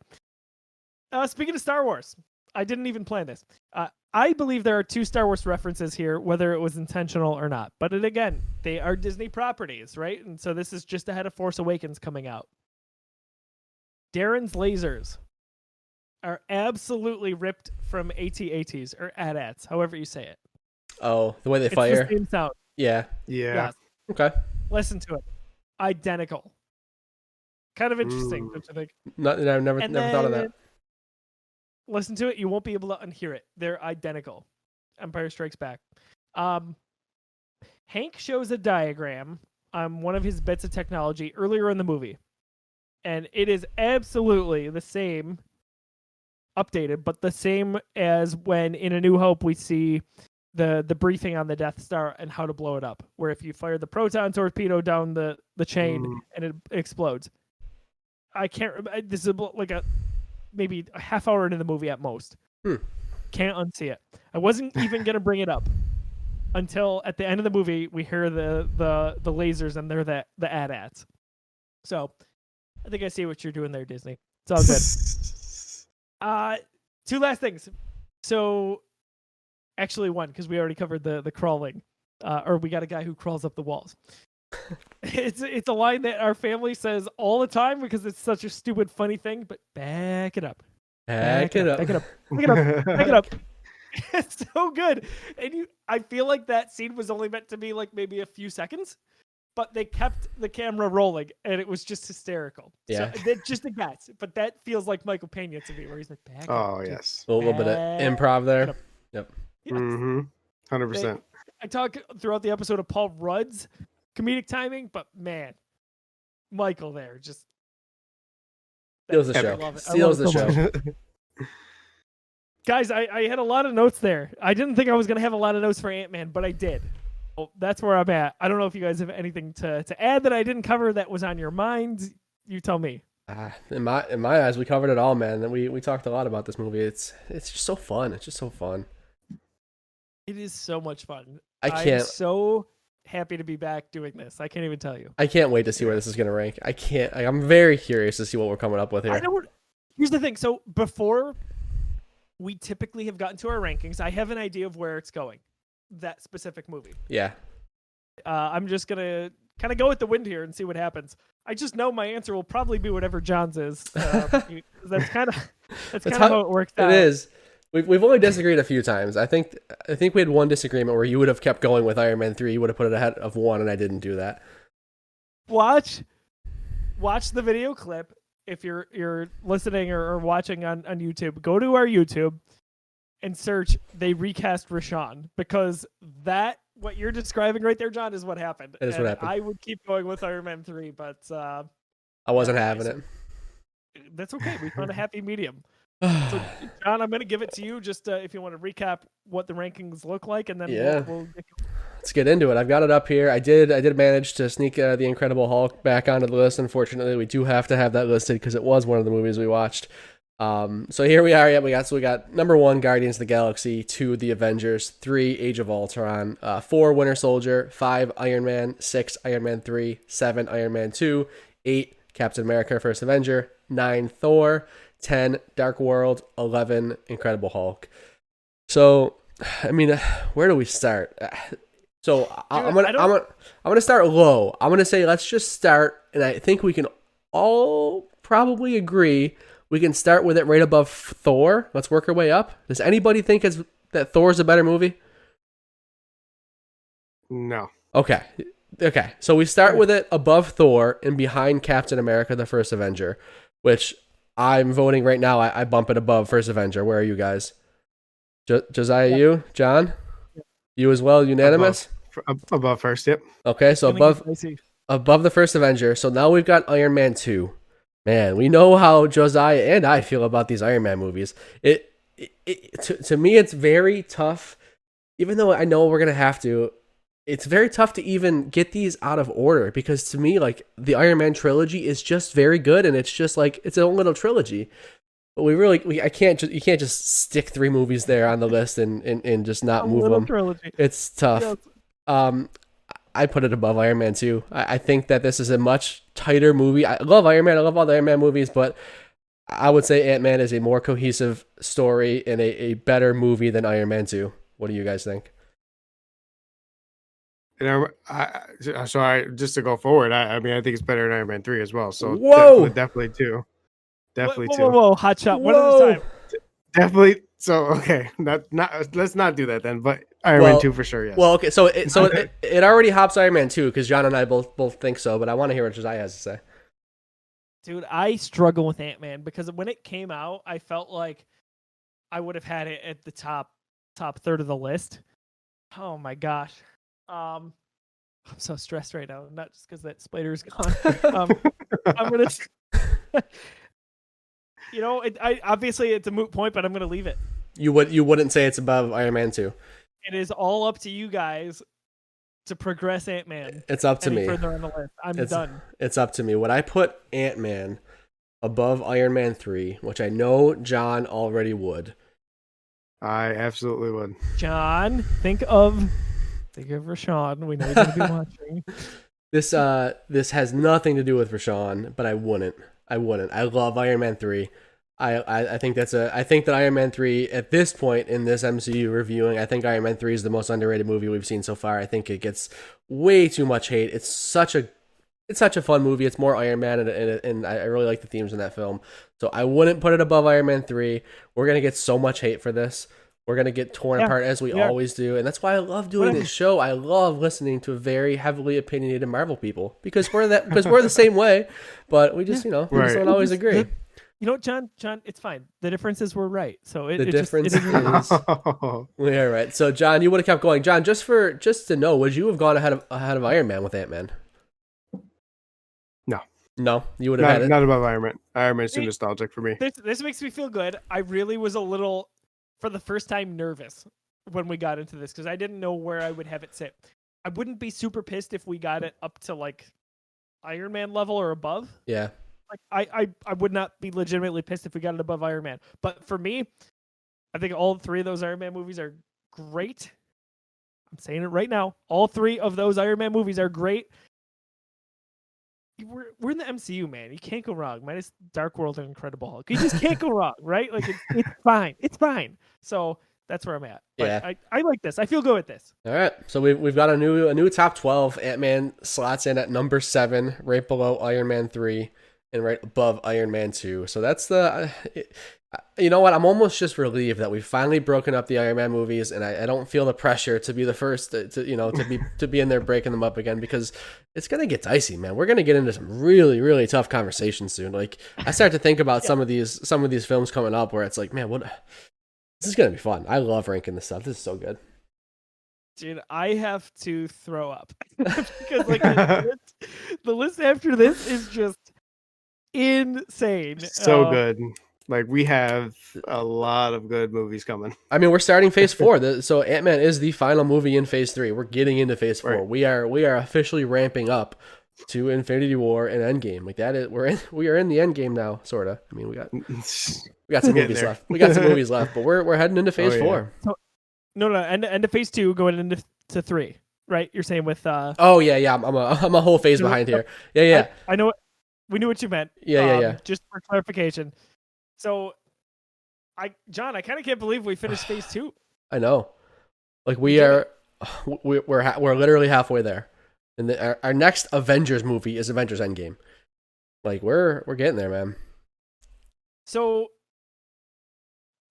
uh, speaking of Star Wars, I didn't even plan this. Uh, I believe there are two Star Wars references here, whether it was intentional or not. But it, again, they are Disney properties, right? And so this is just ahead of Force Awakens coming out. Darren's lasers are absolutely ripped from AT-ATs or AT-ATs, however you say it. Oh, the way they It's fire. the same sound. Yeah. Yeah. Yes. Okay. Listen to it. Identical. Kind of interesting, don't you think? Not, I've never And never thought of that. Listen to it. You won't be able to unhear it. They're identical. Empire Strikes Back. Um, Hank shows a diagram on one of his bits of technology earlier in the movie, and it is absolutely the same, updated, but the same as when in A New Hope we see the the briefing on the Death Star and how to blow it up. Where if you fire the proton torpedo down the the chain Mm. and it explodes. I can't. This is like a maybe a half hour into the movie at most. Hmm. Can't unsee it. I wasn't even gonna bring it up until at the end of the movie we hear the the the lasers and they're the the AT-ATs. So I think I see what you're doing there, Disney. It's all good. Uh, two last things. So, actually, one because we already covered the the crawling, uh, or we got a guy who crawls up the walls. It's it's a line that our family says all the time because it's such a stupid, funny thing. But back it up, Back it up. back it up, back it up, back it up. It's so good, and you. I feel like that scene was only meant to be like maybe a few seconds, but they kept the camera rolling, and it was just hysterical. Yeah. so, that, just a guess, but that feels like Michael Pena to me, where he's like, back it up, Oh yes. A little bit of improv there. Yep. up. Yes. Mm-hmm. Hundred percent. I talk throughout the episode of Paul Rudd's comedic timing, but man, Michael there just Steals the show. Steals the show. Guys, I, I had a lot of notes there. I didn't think I was gonna have a lot of notes for Ant Man, but I did. that's where I'm at. I don't know if you guys have anything to, to add that I didn't cover that was on your mind. You tell me. Ah, in my in my eyes, we covered it all, man. We we talked a lot about this movie. It's it's just so fun. It's just so fun. It is so much fun. I I'm can't so happy to be back doing this. I can't even tell you. I can't wait to see where this is gonna rank. I can't. I, I'm very curious to see what we're coming up with I here. don't. Here's the thing. So before we typically have gotten to our rankings, I have an idea of where it's going. That specific movie. Yeah, Uh, I'm just gonna kind of go with the wind here and see what happens. I just know my answer will probably be whatever John's is. You- that's kind of that's That's kind of how- how, it works it out. is. We've we've only disagreed a few times. I think I think we had one disagreement where you would have kept going with Iron Man three. You would have put it ahead of one, and I didn't do that. Watch, watch the video clip if you're you're listening or, or watching on on YouTube. Go to our YouTube and search. They recast Rashawn because that what you're describing right there, John, is what happened. It is what happened. I would keep going with Iron Man three, but uh, I wasn't having it. that's okay. We found a happy medium. So, John, I'm going to give it to you just uh, if you want to recap what the rankings look like, and then Yeah. we'll, we'll Let's get into it. I've got it up here. I did. I did manage to sneak uh, the Incredible Hulk back onto the list. Unfortunately, we do have to have that listed because it was one of the movies we watched. Um, so here we are. Yeah, we got so we got number one, Guardians of the Galaxy. Two, The Avengers. Three, Age of Ultron. Uh, four, Winter Soldier. Five, Iron Man. Six, Iron Man three. Seven, Iron Man two. Eight, Captain America: First Avenger. Nine, Thor. Ten, Dark World. Eleven, Incredible Hulk. So, I mean, where do we start? So I- Dude, I'm gonna I don't- I'm gonna I'm gonna start low. I'm gonna say let's just start, and I think we can all probably agree we can start with it right above Thor. Let's work our way up. Does anybody think is that Thor's a better movie? No. Okay. Okay. So we start with it above Thor and behind Captain America the First Avenger, which I'm voting right now. I, I bump it above First Avenger. Where are you guys? Jo- Josiah, you? John? You as well? Unanimous? F- ab- above first, yep. Okay. So above above the first Avenger. So now we've got Iron Man 2. Man, we know how Josiah and I feel about these Iron Man movies. It, it, it to, to me it's very tough even though I know we're going to have to. It's very tough to even get these out of order because to me like the Iron Man trilogy is just very good and it's just like it's a little trilogy. But we really we I can't just you can't just stick three movies there on the list and and, and just not A move them. trilogy. It's tough. Yes. Um, I put it above Iron Man 2. I, I think that this is a much tighter movie. I love Iron Man. I love all the Iron Man movies, but I would say Ant Man is a more cohesive story and a, a better movie than Iron Man 2. What do you guys think? And I, I, so I just to go forward, I, I mean, I think it's better than Iron Man three as well. So Whoa! definitely, definitely two, definitely whoa, two, whoa, whoa, hot shot. One at a Whoa! time. definitely. So okay, not not let's not do that then. But Iron Well- Man two for sure. Yes. Well, okay, so it, so it, it already hops Iron Man 2 because John and I both both think so, but I want to hear what Josiah has to say. Dude, I struggle with Ant Man because when it came out, I felt like I would have had it at the top top third of the list. Oh my gosh. Um I'm so stressed right now, not just because that spider's gone. Um, I'm gonna You know, it, I obviously it's a moot point, but I'm gonna leave it. You would you wouldn't say it's above Iron Man 2. It is all up to you guys to progress Ant Man It's up to any me. further on the list. I'm It's- done. It's up to me. Would I put Ant Man above Iron Man 3, which I know John already would. I absolutely would. John, think of think of Rashawn. We know he's gonna be watching. This uh this has nothing to do with Rashawn, but I wouldn't. I wouldn't. I love Iron Man 3. I, I, I think that's a I think that Iron Man 3 at this point in this MCU reviewing, I think Iron Man 3 is the most underrated movie we've seen so far. I think it gets way too much hate. It's such a it's such a fun movie. It's more Iron Man and, and, and I I really like the themes in that film. So I wouldn't put it above Iron Man 3. We're going to get so much hate for this. We're going to get torn Yeah, apart as we we are. always do. And that's why I love doing this show. I love listening to very heavily opinionated Marvel people because we're that because we're the same way, but we just, you know, we just don't always The- agree. You know John? John, it's fine. The difference is we're right. So it, The it just- it difference is what it is. is Yeah, right. So John, you would have kept going. John, just for just to know, would you have gone ahead of ahead of Iron Man with Ant Man? No. No, you would have not, had it. not above Iron Man. Iron Man's too nostalgic for me. this this makes me feel good. I really was a little, for the first time, nervous when we got into this because I didn't know where I would have it sit. I wouldn't be super pissed if we got it up to like Iron Man level or above. Yeah. Like I, I, I would not be legitimately pissed if we got it above Iron Man. But for me, I think all three of those Iron Man movies are great. I'm saying it right now. All three of those Iron Man movies are great. We're, we're in the MCU, man. You can't go wrong. Minus Dark World and Incredible Hulk. You just can't go wrong, right? Like it's, it's fine. It's fine. So that's where I'm at. But Yeah. I, I like this. I feel good with this. All right, so we've we've got a new a new top twelve. Ant Man slots in at number seven, right below Iron Man three, and right above Iron Man two. So that's the. Uh, Uh, it- you know what? I'm almost just relieved that we've finally broken up the Iron Man movies, and I, I don't feel the pressure to be the first to, to you know to be to be in there breaking them up again because it's gonna get dicey, man. We're gonna get into some really really tough conversations soon. Like I start to think about some of these some of these films coming up where it's like, man, what? This is gonna be fun. I love ranking this stuff. This is so good. Dude, I have to throw up because like the list, the list after this is just insane. so Uh, good. Like we have a lot of good movies coming. I mean, we're starting Phase Four. The, so Ant Man is the final movie in Phase Three. We're getting into Phase Four. Right. We are we are officially ramping up to Infinity War and Endgame. Like that is we're in we are in the Endgame now, sorta. I mean, we got we got some movies left. We got some movies left, but we're we're heading into Phase Oh, yeah. Four. No, no, end end of phase two, going into to three. Right? You're saying with uh Oh yeah, yeah. I'm, I'm a I'm a whole phase behind here. Yeah, yeah, I, I know we knew what you meant. yeah, yeah, Um, yeah. Just for clarification. So I John, I kind of can't believe we finished phase two. I know. Like we are, we, we're ha- we're literally halfway there, and the, our, our next Avengers movie is Avengers Endgame. Like we're we're getting there, man. So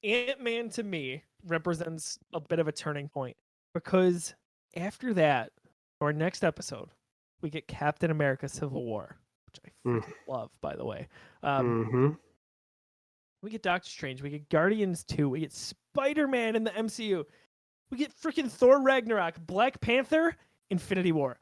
Ant Man to me represents a bit of a turning point because after that, our next episode, we get Captain America Civil War, which I Mm. love, by the way. Um, hmm We get Doctor Strange, we get Guardians 2, we get Spider Man in the MCU, we get freaking Thor Ragnarok, Black Panther, Infinity War.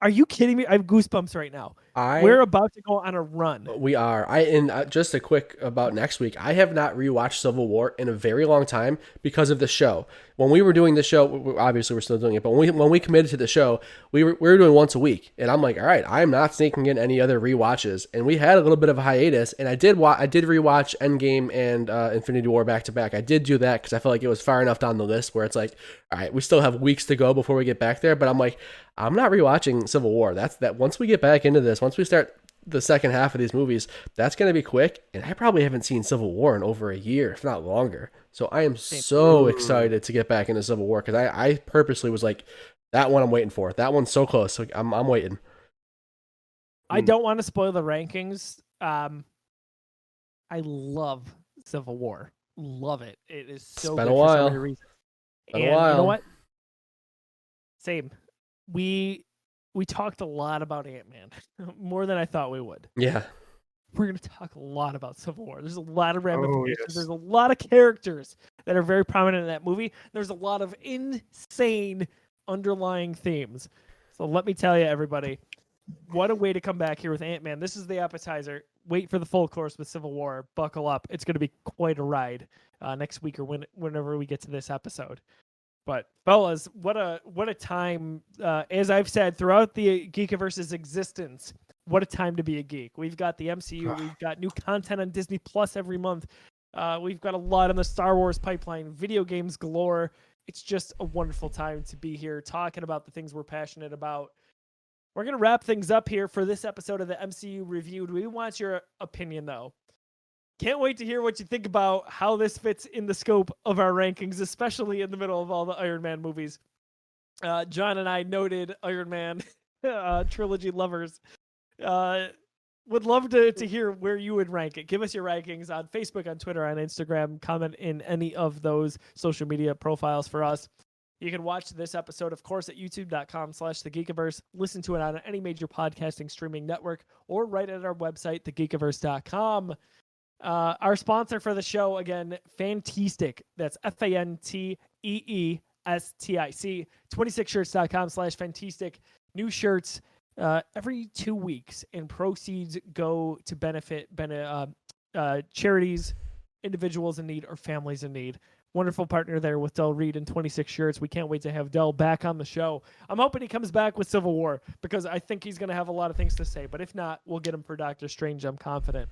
Are you kidding me? I have goosebumps right now. I We're about to go on a run. We are. I and uh, just a quick about next week. I have not rewatched Civil War in a very long time because of the show. When we were doing the show, obviously we're still doing it, but when we when we committed to the show, we were we were doing once a week, and I'm like, all right, I'm not sneaking in any other rewatches, and we had a little bit of a hiatus, and I did wa- I did rewatch Endgame and uh, Infinity War back to back. I did do that because I felt like it was far enough down the list where it's like, all right, we still have weeks to go before we get back there, but I'm like, I'm not rewatching Civil War. That's that. Once we get back into this, once we start the second half of these movies, that's going to be quick. And I probably haven't seen Civil War in over a year, if not longer. So I am so excited to get back into Civil War because I, I purposely was like, that one I'm waiting for. That one's so close. Like, I'm, I'm waiting. I Mm. don't want to spoil the rankings. Um, I love Civil War. Love it. It is so been good a for so while. many reasons. Been a and you know what? Same. We we talked a lot about Ant Man, more than I thought we would. Yeah. We're going to talk a lot about Civil War. There's a lot of ramifications. Oh, yes. There's a lot of characters that are very prominent in that movie. There's a lot of insane underlying themes. So let me tell you, everybody, what a way to come back here with Ant Man. This is the appetizer. Wait for the full course with Civil War. Buckle up. It's going to be quite a ride uh, next week or when, whenever we get to this episode. But fellas, what a what a time! Uh, as I've said throughout the Geekiverse's existence, what a time to be a geek. We've got the MCU, we've got new content on Disney Plus every month. Uh, we've got a lot on the Star Wars pipeline, video games galore. It's just a wonderful time to be here talking about the things we're passionate about. We're gonna wrap things up here for this episode of the MCU Reviewed. We want your opinion though. Can't wait to hear what you think about how this fits in the scope of our rankings, especially in the middle of all the Iron Man movies. Uh, John and I noted Iron Man uh, trilogy lovers. Uh, would love to, to hear where you would rank it. Give us your rankings on Facebook, on Twitter, on Instagram. Comment in any of those social media profiles for us. You can watch this episode, of course, at youtube.com slash the Geekiverse. Listen to it on any major podcasting streaming network or right at our website, thegeekiverse.com. Uh, our sponsor for the show, again, Fantastic. That's F A N T E E S T I C. 26shirts.com slash Fantastic. New shirts uh, every two weeks, and proceeds go to benefit bene- uh, uh, charities, individuals in need, or families in need. wonderful partner there with Dell Reed and 26 shirts. We can't wait to have Dell back on the show. I'm hoping he comes back with Civil War because I think he's going to have a lot of things to say. But if not, we'll get him for Doctor Strange. I'm confident.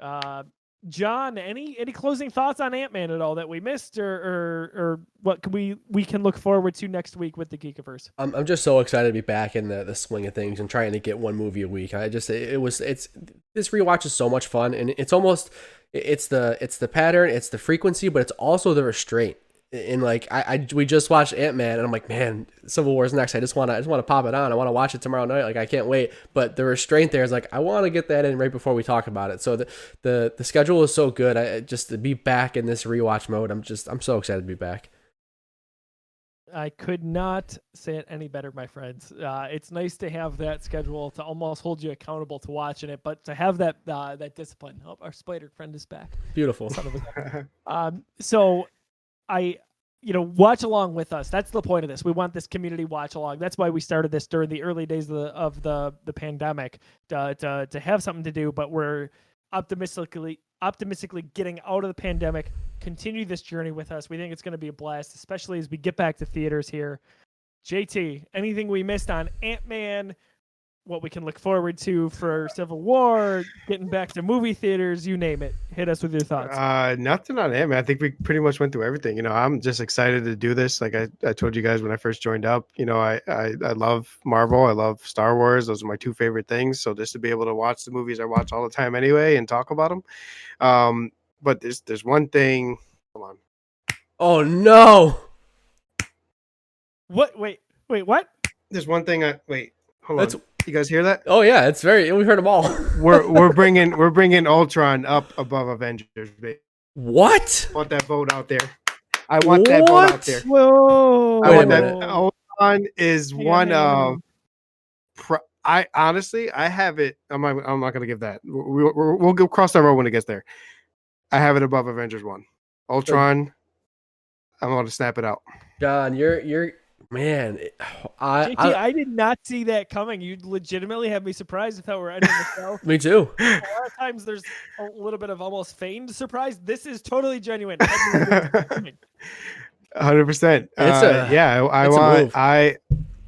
Uh, John, any any closing thoughts on Ant Man at all that we missed, or or, or what can we we can look forward to next week with the Geekiverse? I'm, I'm just so excited to be back in the, the swing of things and trying to get one movie a week. I just it, it was it's this rewatch is so much fun and it's almost it's the it's the pattern, it's the frequency, but it's also the restraint. And like I, I we just watched Ant Man and I'm like, man, Civil War's next. I just wanna I just wanna pop it on. I wanna watch it tomorrow night. Like I can't wait. But the restraint there is like I wanna get that in right before we talk about it. So the the, the schedule is so good. I just to be back in this rewatch mode, I'm just I'm so excited to be back. I could not say it any better, my friends. Uh, it's nice to have that schedule to almost hold you accountable to watching it, but to have that uh, that discipline. Oh, our spider friend is back. Beautiful. Son of a- um, so I, you know, watch along with us. That's the point of this. We want this community watch along. That's why we started this during the early days of the of the, the pandemic to, to to have something to do. But we're optimistically optimistically getting out of the pandemic. Continue this journey with us. We think it's going to be a blast, especially as we get back to theaters here. JT, anything we missed on Ant Man? What we can look forward to for Civil War, getting back to movie theaters, you name it. Hit us with your thoughts. Uh, nothing on him. I think we pretty much went through everything. You know, I'm just excited to do this. Like I, I told you guys when I first joined up, you know, I, I, I love Marvel. I love Star Wars. Those are my two favorite things. So just to be able to watch the movies I watch all the time anyway and talk about them. Um, but there's, there's one thing. Come on. Oh no. What? Wait, wait, what? There's one thing. I wait. Hold That's on. You guys hear that? oh yeah, it's very we heard them all. We're we're bringing we're bringing Ultron up above Avengers. babe. what? I want that vote out there. I want that vote out there. Whoa! I Wait a want that. Ultron is Hang one hang of. Pro- I honestly, I have it. I'm not. I'm not gonna give that. We, we, we'll go cross that road when it gets there. I have it above Avengers one. Ultron. I'm gonna snap it out. John, you're you're man. it- I, JT, I I, did not see that coming. You legitimately have me surprised with how we're ending the show. me too. a lot of times there's a little bit of almost feigned surprise. This is totally genuine. Had no idea it was coming. Hundred percent. It's Uh, a- yeah. I, I want. I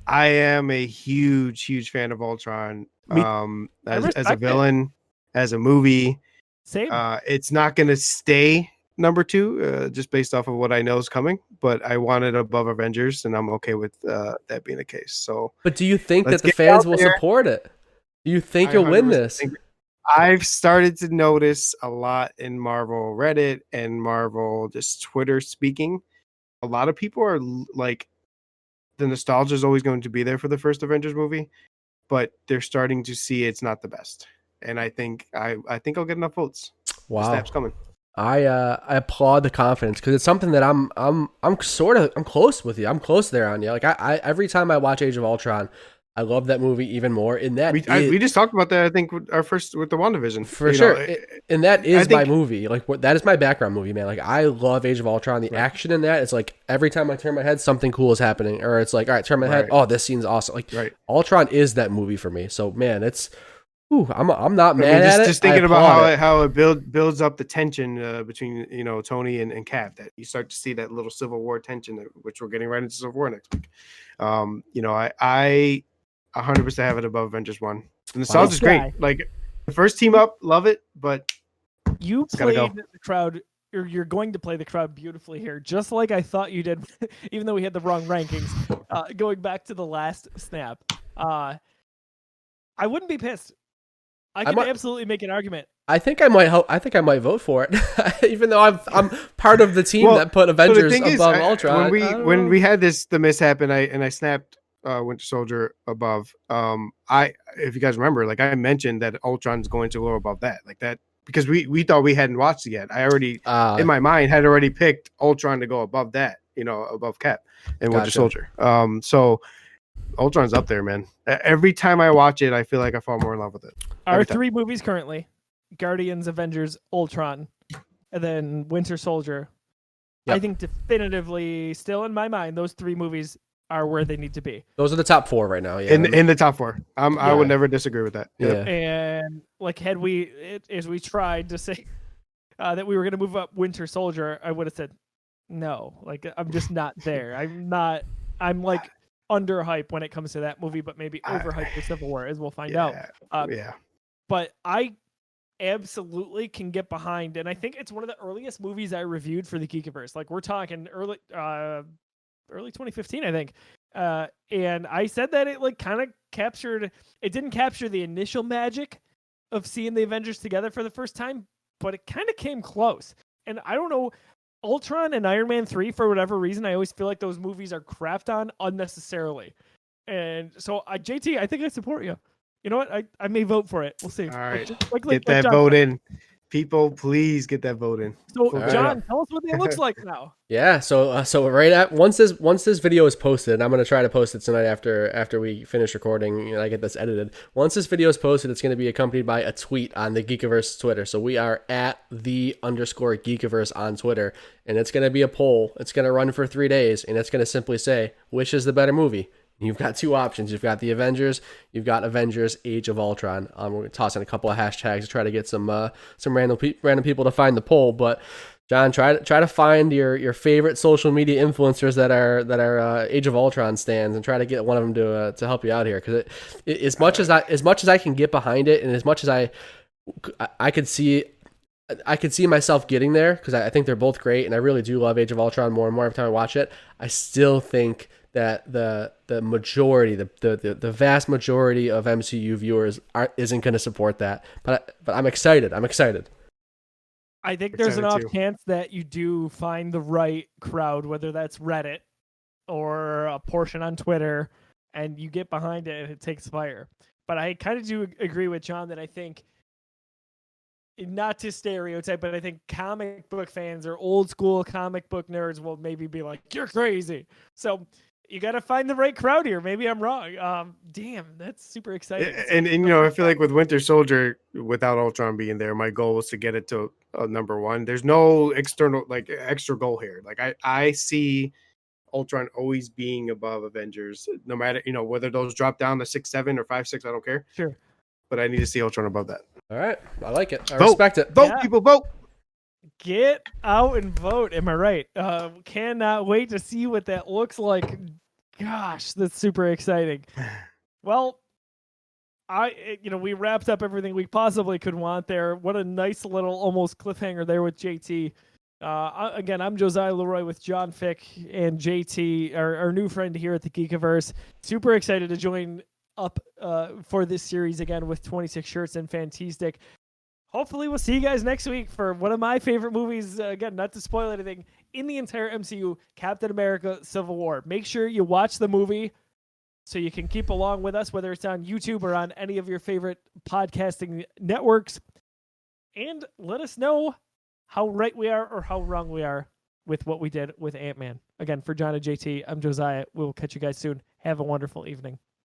I am a huge, huge fan of Ultron. Me- Um, as, as a respect it. villain, as a movie. Same. Uh, it's not going to stay number two, uh, just based off of what I know is coming. But I want it above Avengers, and I'm okay with uh, that being the case. So But do you think that the get it out fans will there. support it? Do you think I you'll win this? think- I've started to notice a lot in Marvel Reddit and Marvel just Twitter speaking. A lot of people are like, the nostalgia is always going to be there for the first Avengers movie, but they're starting to see it's not the best. And I think I I think I'll get enough votes. The Wow. snap's coming. I uh, I applaud the confidence because it's something that I'm I'm I'm sort of I'm close with you. I'm close there on you. Like I, I every time I watch Age of Ultron, I love that movie even more. In that We, I, we just talked about that. I think our first with the WandaVision. For you know, sure. it- and that is is my movie. Like what that is my background movie, man. Like I love Age of Ultron. The Right. action in that is like every time I turn my head, something cool is happening, or it's like all right, turn my head. Right. Oh, this scene's awesome. Like right. Ultron is that movie for me. So man, it's. Ooh, I'm I'm not I mean, mad just, at it. just I thinking about how it. it, how it build, builds up the tension uh, between you know Tony and, and Cap that you start to see that little Civil War tension that, which we're getting right into Civil War next week. Um, you know, I I 100 percent have it above Avengers one. The nostalgia is great. Like the first team up, love it, but You gotta played go. the crowd. Or you're going to play the crowd beautifully here, just like I thought you did, even though we had the wrong rankings. Uh, going back to the last snap, uh, I wouldn't be pissed. I could might- absolutely make an argument. I think I might help. I think I might vote for it, even though I'm I'm part of the team Well, that put Avengers the thing is, above I- Ultron. when we when know. we had this the mishap and I and I snapped uh, Winter Soldier above. Um, I if you guys remember, like I mentioned that Ultron's going to go above that, like that because we we thought we hadn't watched it yet. I already uh, in my mind had already picked Ultron to go above that, you know, above Cap and Winter Gotcha. Soldier. Um, so Ultron's up there, man. Every time I watch it, I feel like I fall more in love with it. Our time. three movies currently: Guardians, Avengers, Ultron, and then Winter Soldier. I think definitively, still in my mind, those three movies are where they need to be. those are the top four right now. Yeah, In in the top four, um, I would never disagree with that. Yep. yeah. And like, had we, it, as we tried to say uh, that we were going to move up Winter Soldier, I would have said, no, like I'm just not there. I'm not. I'm like under hype when it comes to that movie, but maybe overhyped for Civil War, as we'll find yeah, out. Uh, yeah. but I absolutely can get behind, and I think it's one of the earliest movies I reviewed for the Geekiverse. Like we're talking early, uh, early 2015, I think. Uh, and I said that it like kind of captured. It didn't capture the initial magic of seeing the Avengers together for the first time, but it kind of came close. And I don't know. Ultron and Iron Man 3, for whatever reason, I always feel like those movies are crapped on unnecessarily. And so, uh, JT, I think I support you. You know what? I, I may vote for it. We'll see. All right. just like- Get like that John vote in. People, please get that vote in. So, All right. John, tell us what it looks like now. Yeah, so uh, so right at once this once this video is posted, and I'm gonna try to post it tonight after after we finish recording and I get this edited. Once this video is posted, it's gonna be accompanied by a tweet on the Geekiverse Twitter. So we are at the underscore Geekiverse on Twitter, and it's gonna be a poll. It's gonna run for three days, and it's gonna simply say which is the better movie. You've got two options. You've got the Avengers. You've got Avengers: Age of Ultron. Um, we're tossing a couple of hashtags to try to get some uh, some random pe- random people to find the poll. But John, try to try to find your, your favorite social media influencers that are that are uh, Age of Ultron stands, and try to get one of them to uh, to help you out here. Because as much as I as much as I can get behind it, and as much as I I, could see. I could see myself getting there because I think they're both great, and I really do love Age of Ultron more and more every time I watch it. I still think that the the majority, the the, the, the vast majority of MCU viewers aren't isn't going to support that. But I, but I'm excited. I'm excited. I think there's an off too. chance that you do find the right crowd, whether that's Reddit or a portion on Twitter, and you get behind it and it takes fire. But I kind of do agree with John that I think, not to stereotype, but I think comic book fans or old school comic book nerds will maybe be like, "You're crazy." So you got to find the right crowd here. Maybe I'm wrong. Um, damn, that's super exciting. So- And, and you know, I feel like with Winter Soldier, without Ultron being there, my goal was to get it to uh, number one. There's no external like extra goal here. Like I I see Ultron always being above Avengers, no matter you know whether those drop down to six seven or five six. I don't care. Sure. But I need to see Ultron above that. All right, I like it. I Vote. respect it. Vote, Yeah. people, vote. Get out and vote. Am I right? Uh, cannot wait to see what that looks like. Gosh, that's super exciting. Well, I you know we wrapped up everything we possibly could want there. What a nice little almost cliffhanger there with JT. Uh, again, I'm Josiah Leroy with John Fick and JT, our, our new friend here at the Geekiverse. Super excited to join up uh, for this series again with 26 shirts and Fantastic hopefully we'll see you guys next week for one of my favorite movies. Uh, again not to spoil anything in the entire mcu captain america civil war. Make sure you watch the movie so you can keep along with us whether it's on youtube or on any of your favorite podcasting networks. And let us know how right we are or how wrong we are with what we did with ant-man. Again for john and jt i'm josiah. We will catch you guys soon. Have a wonderful evening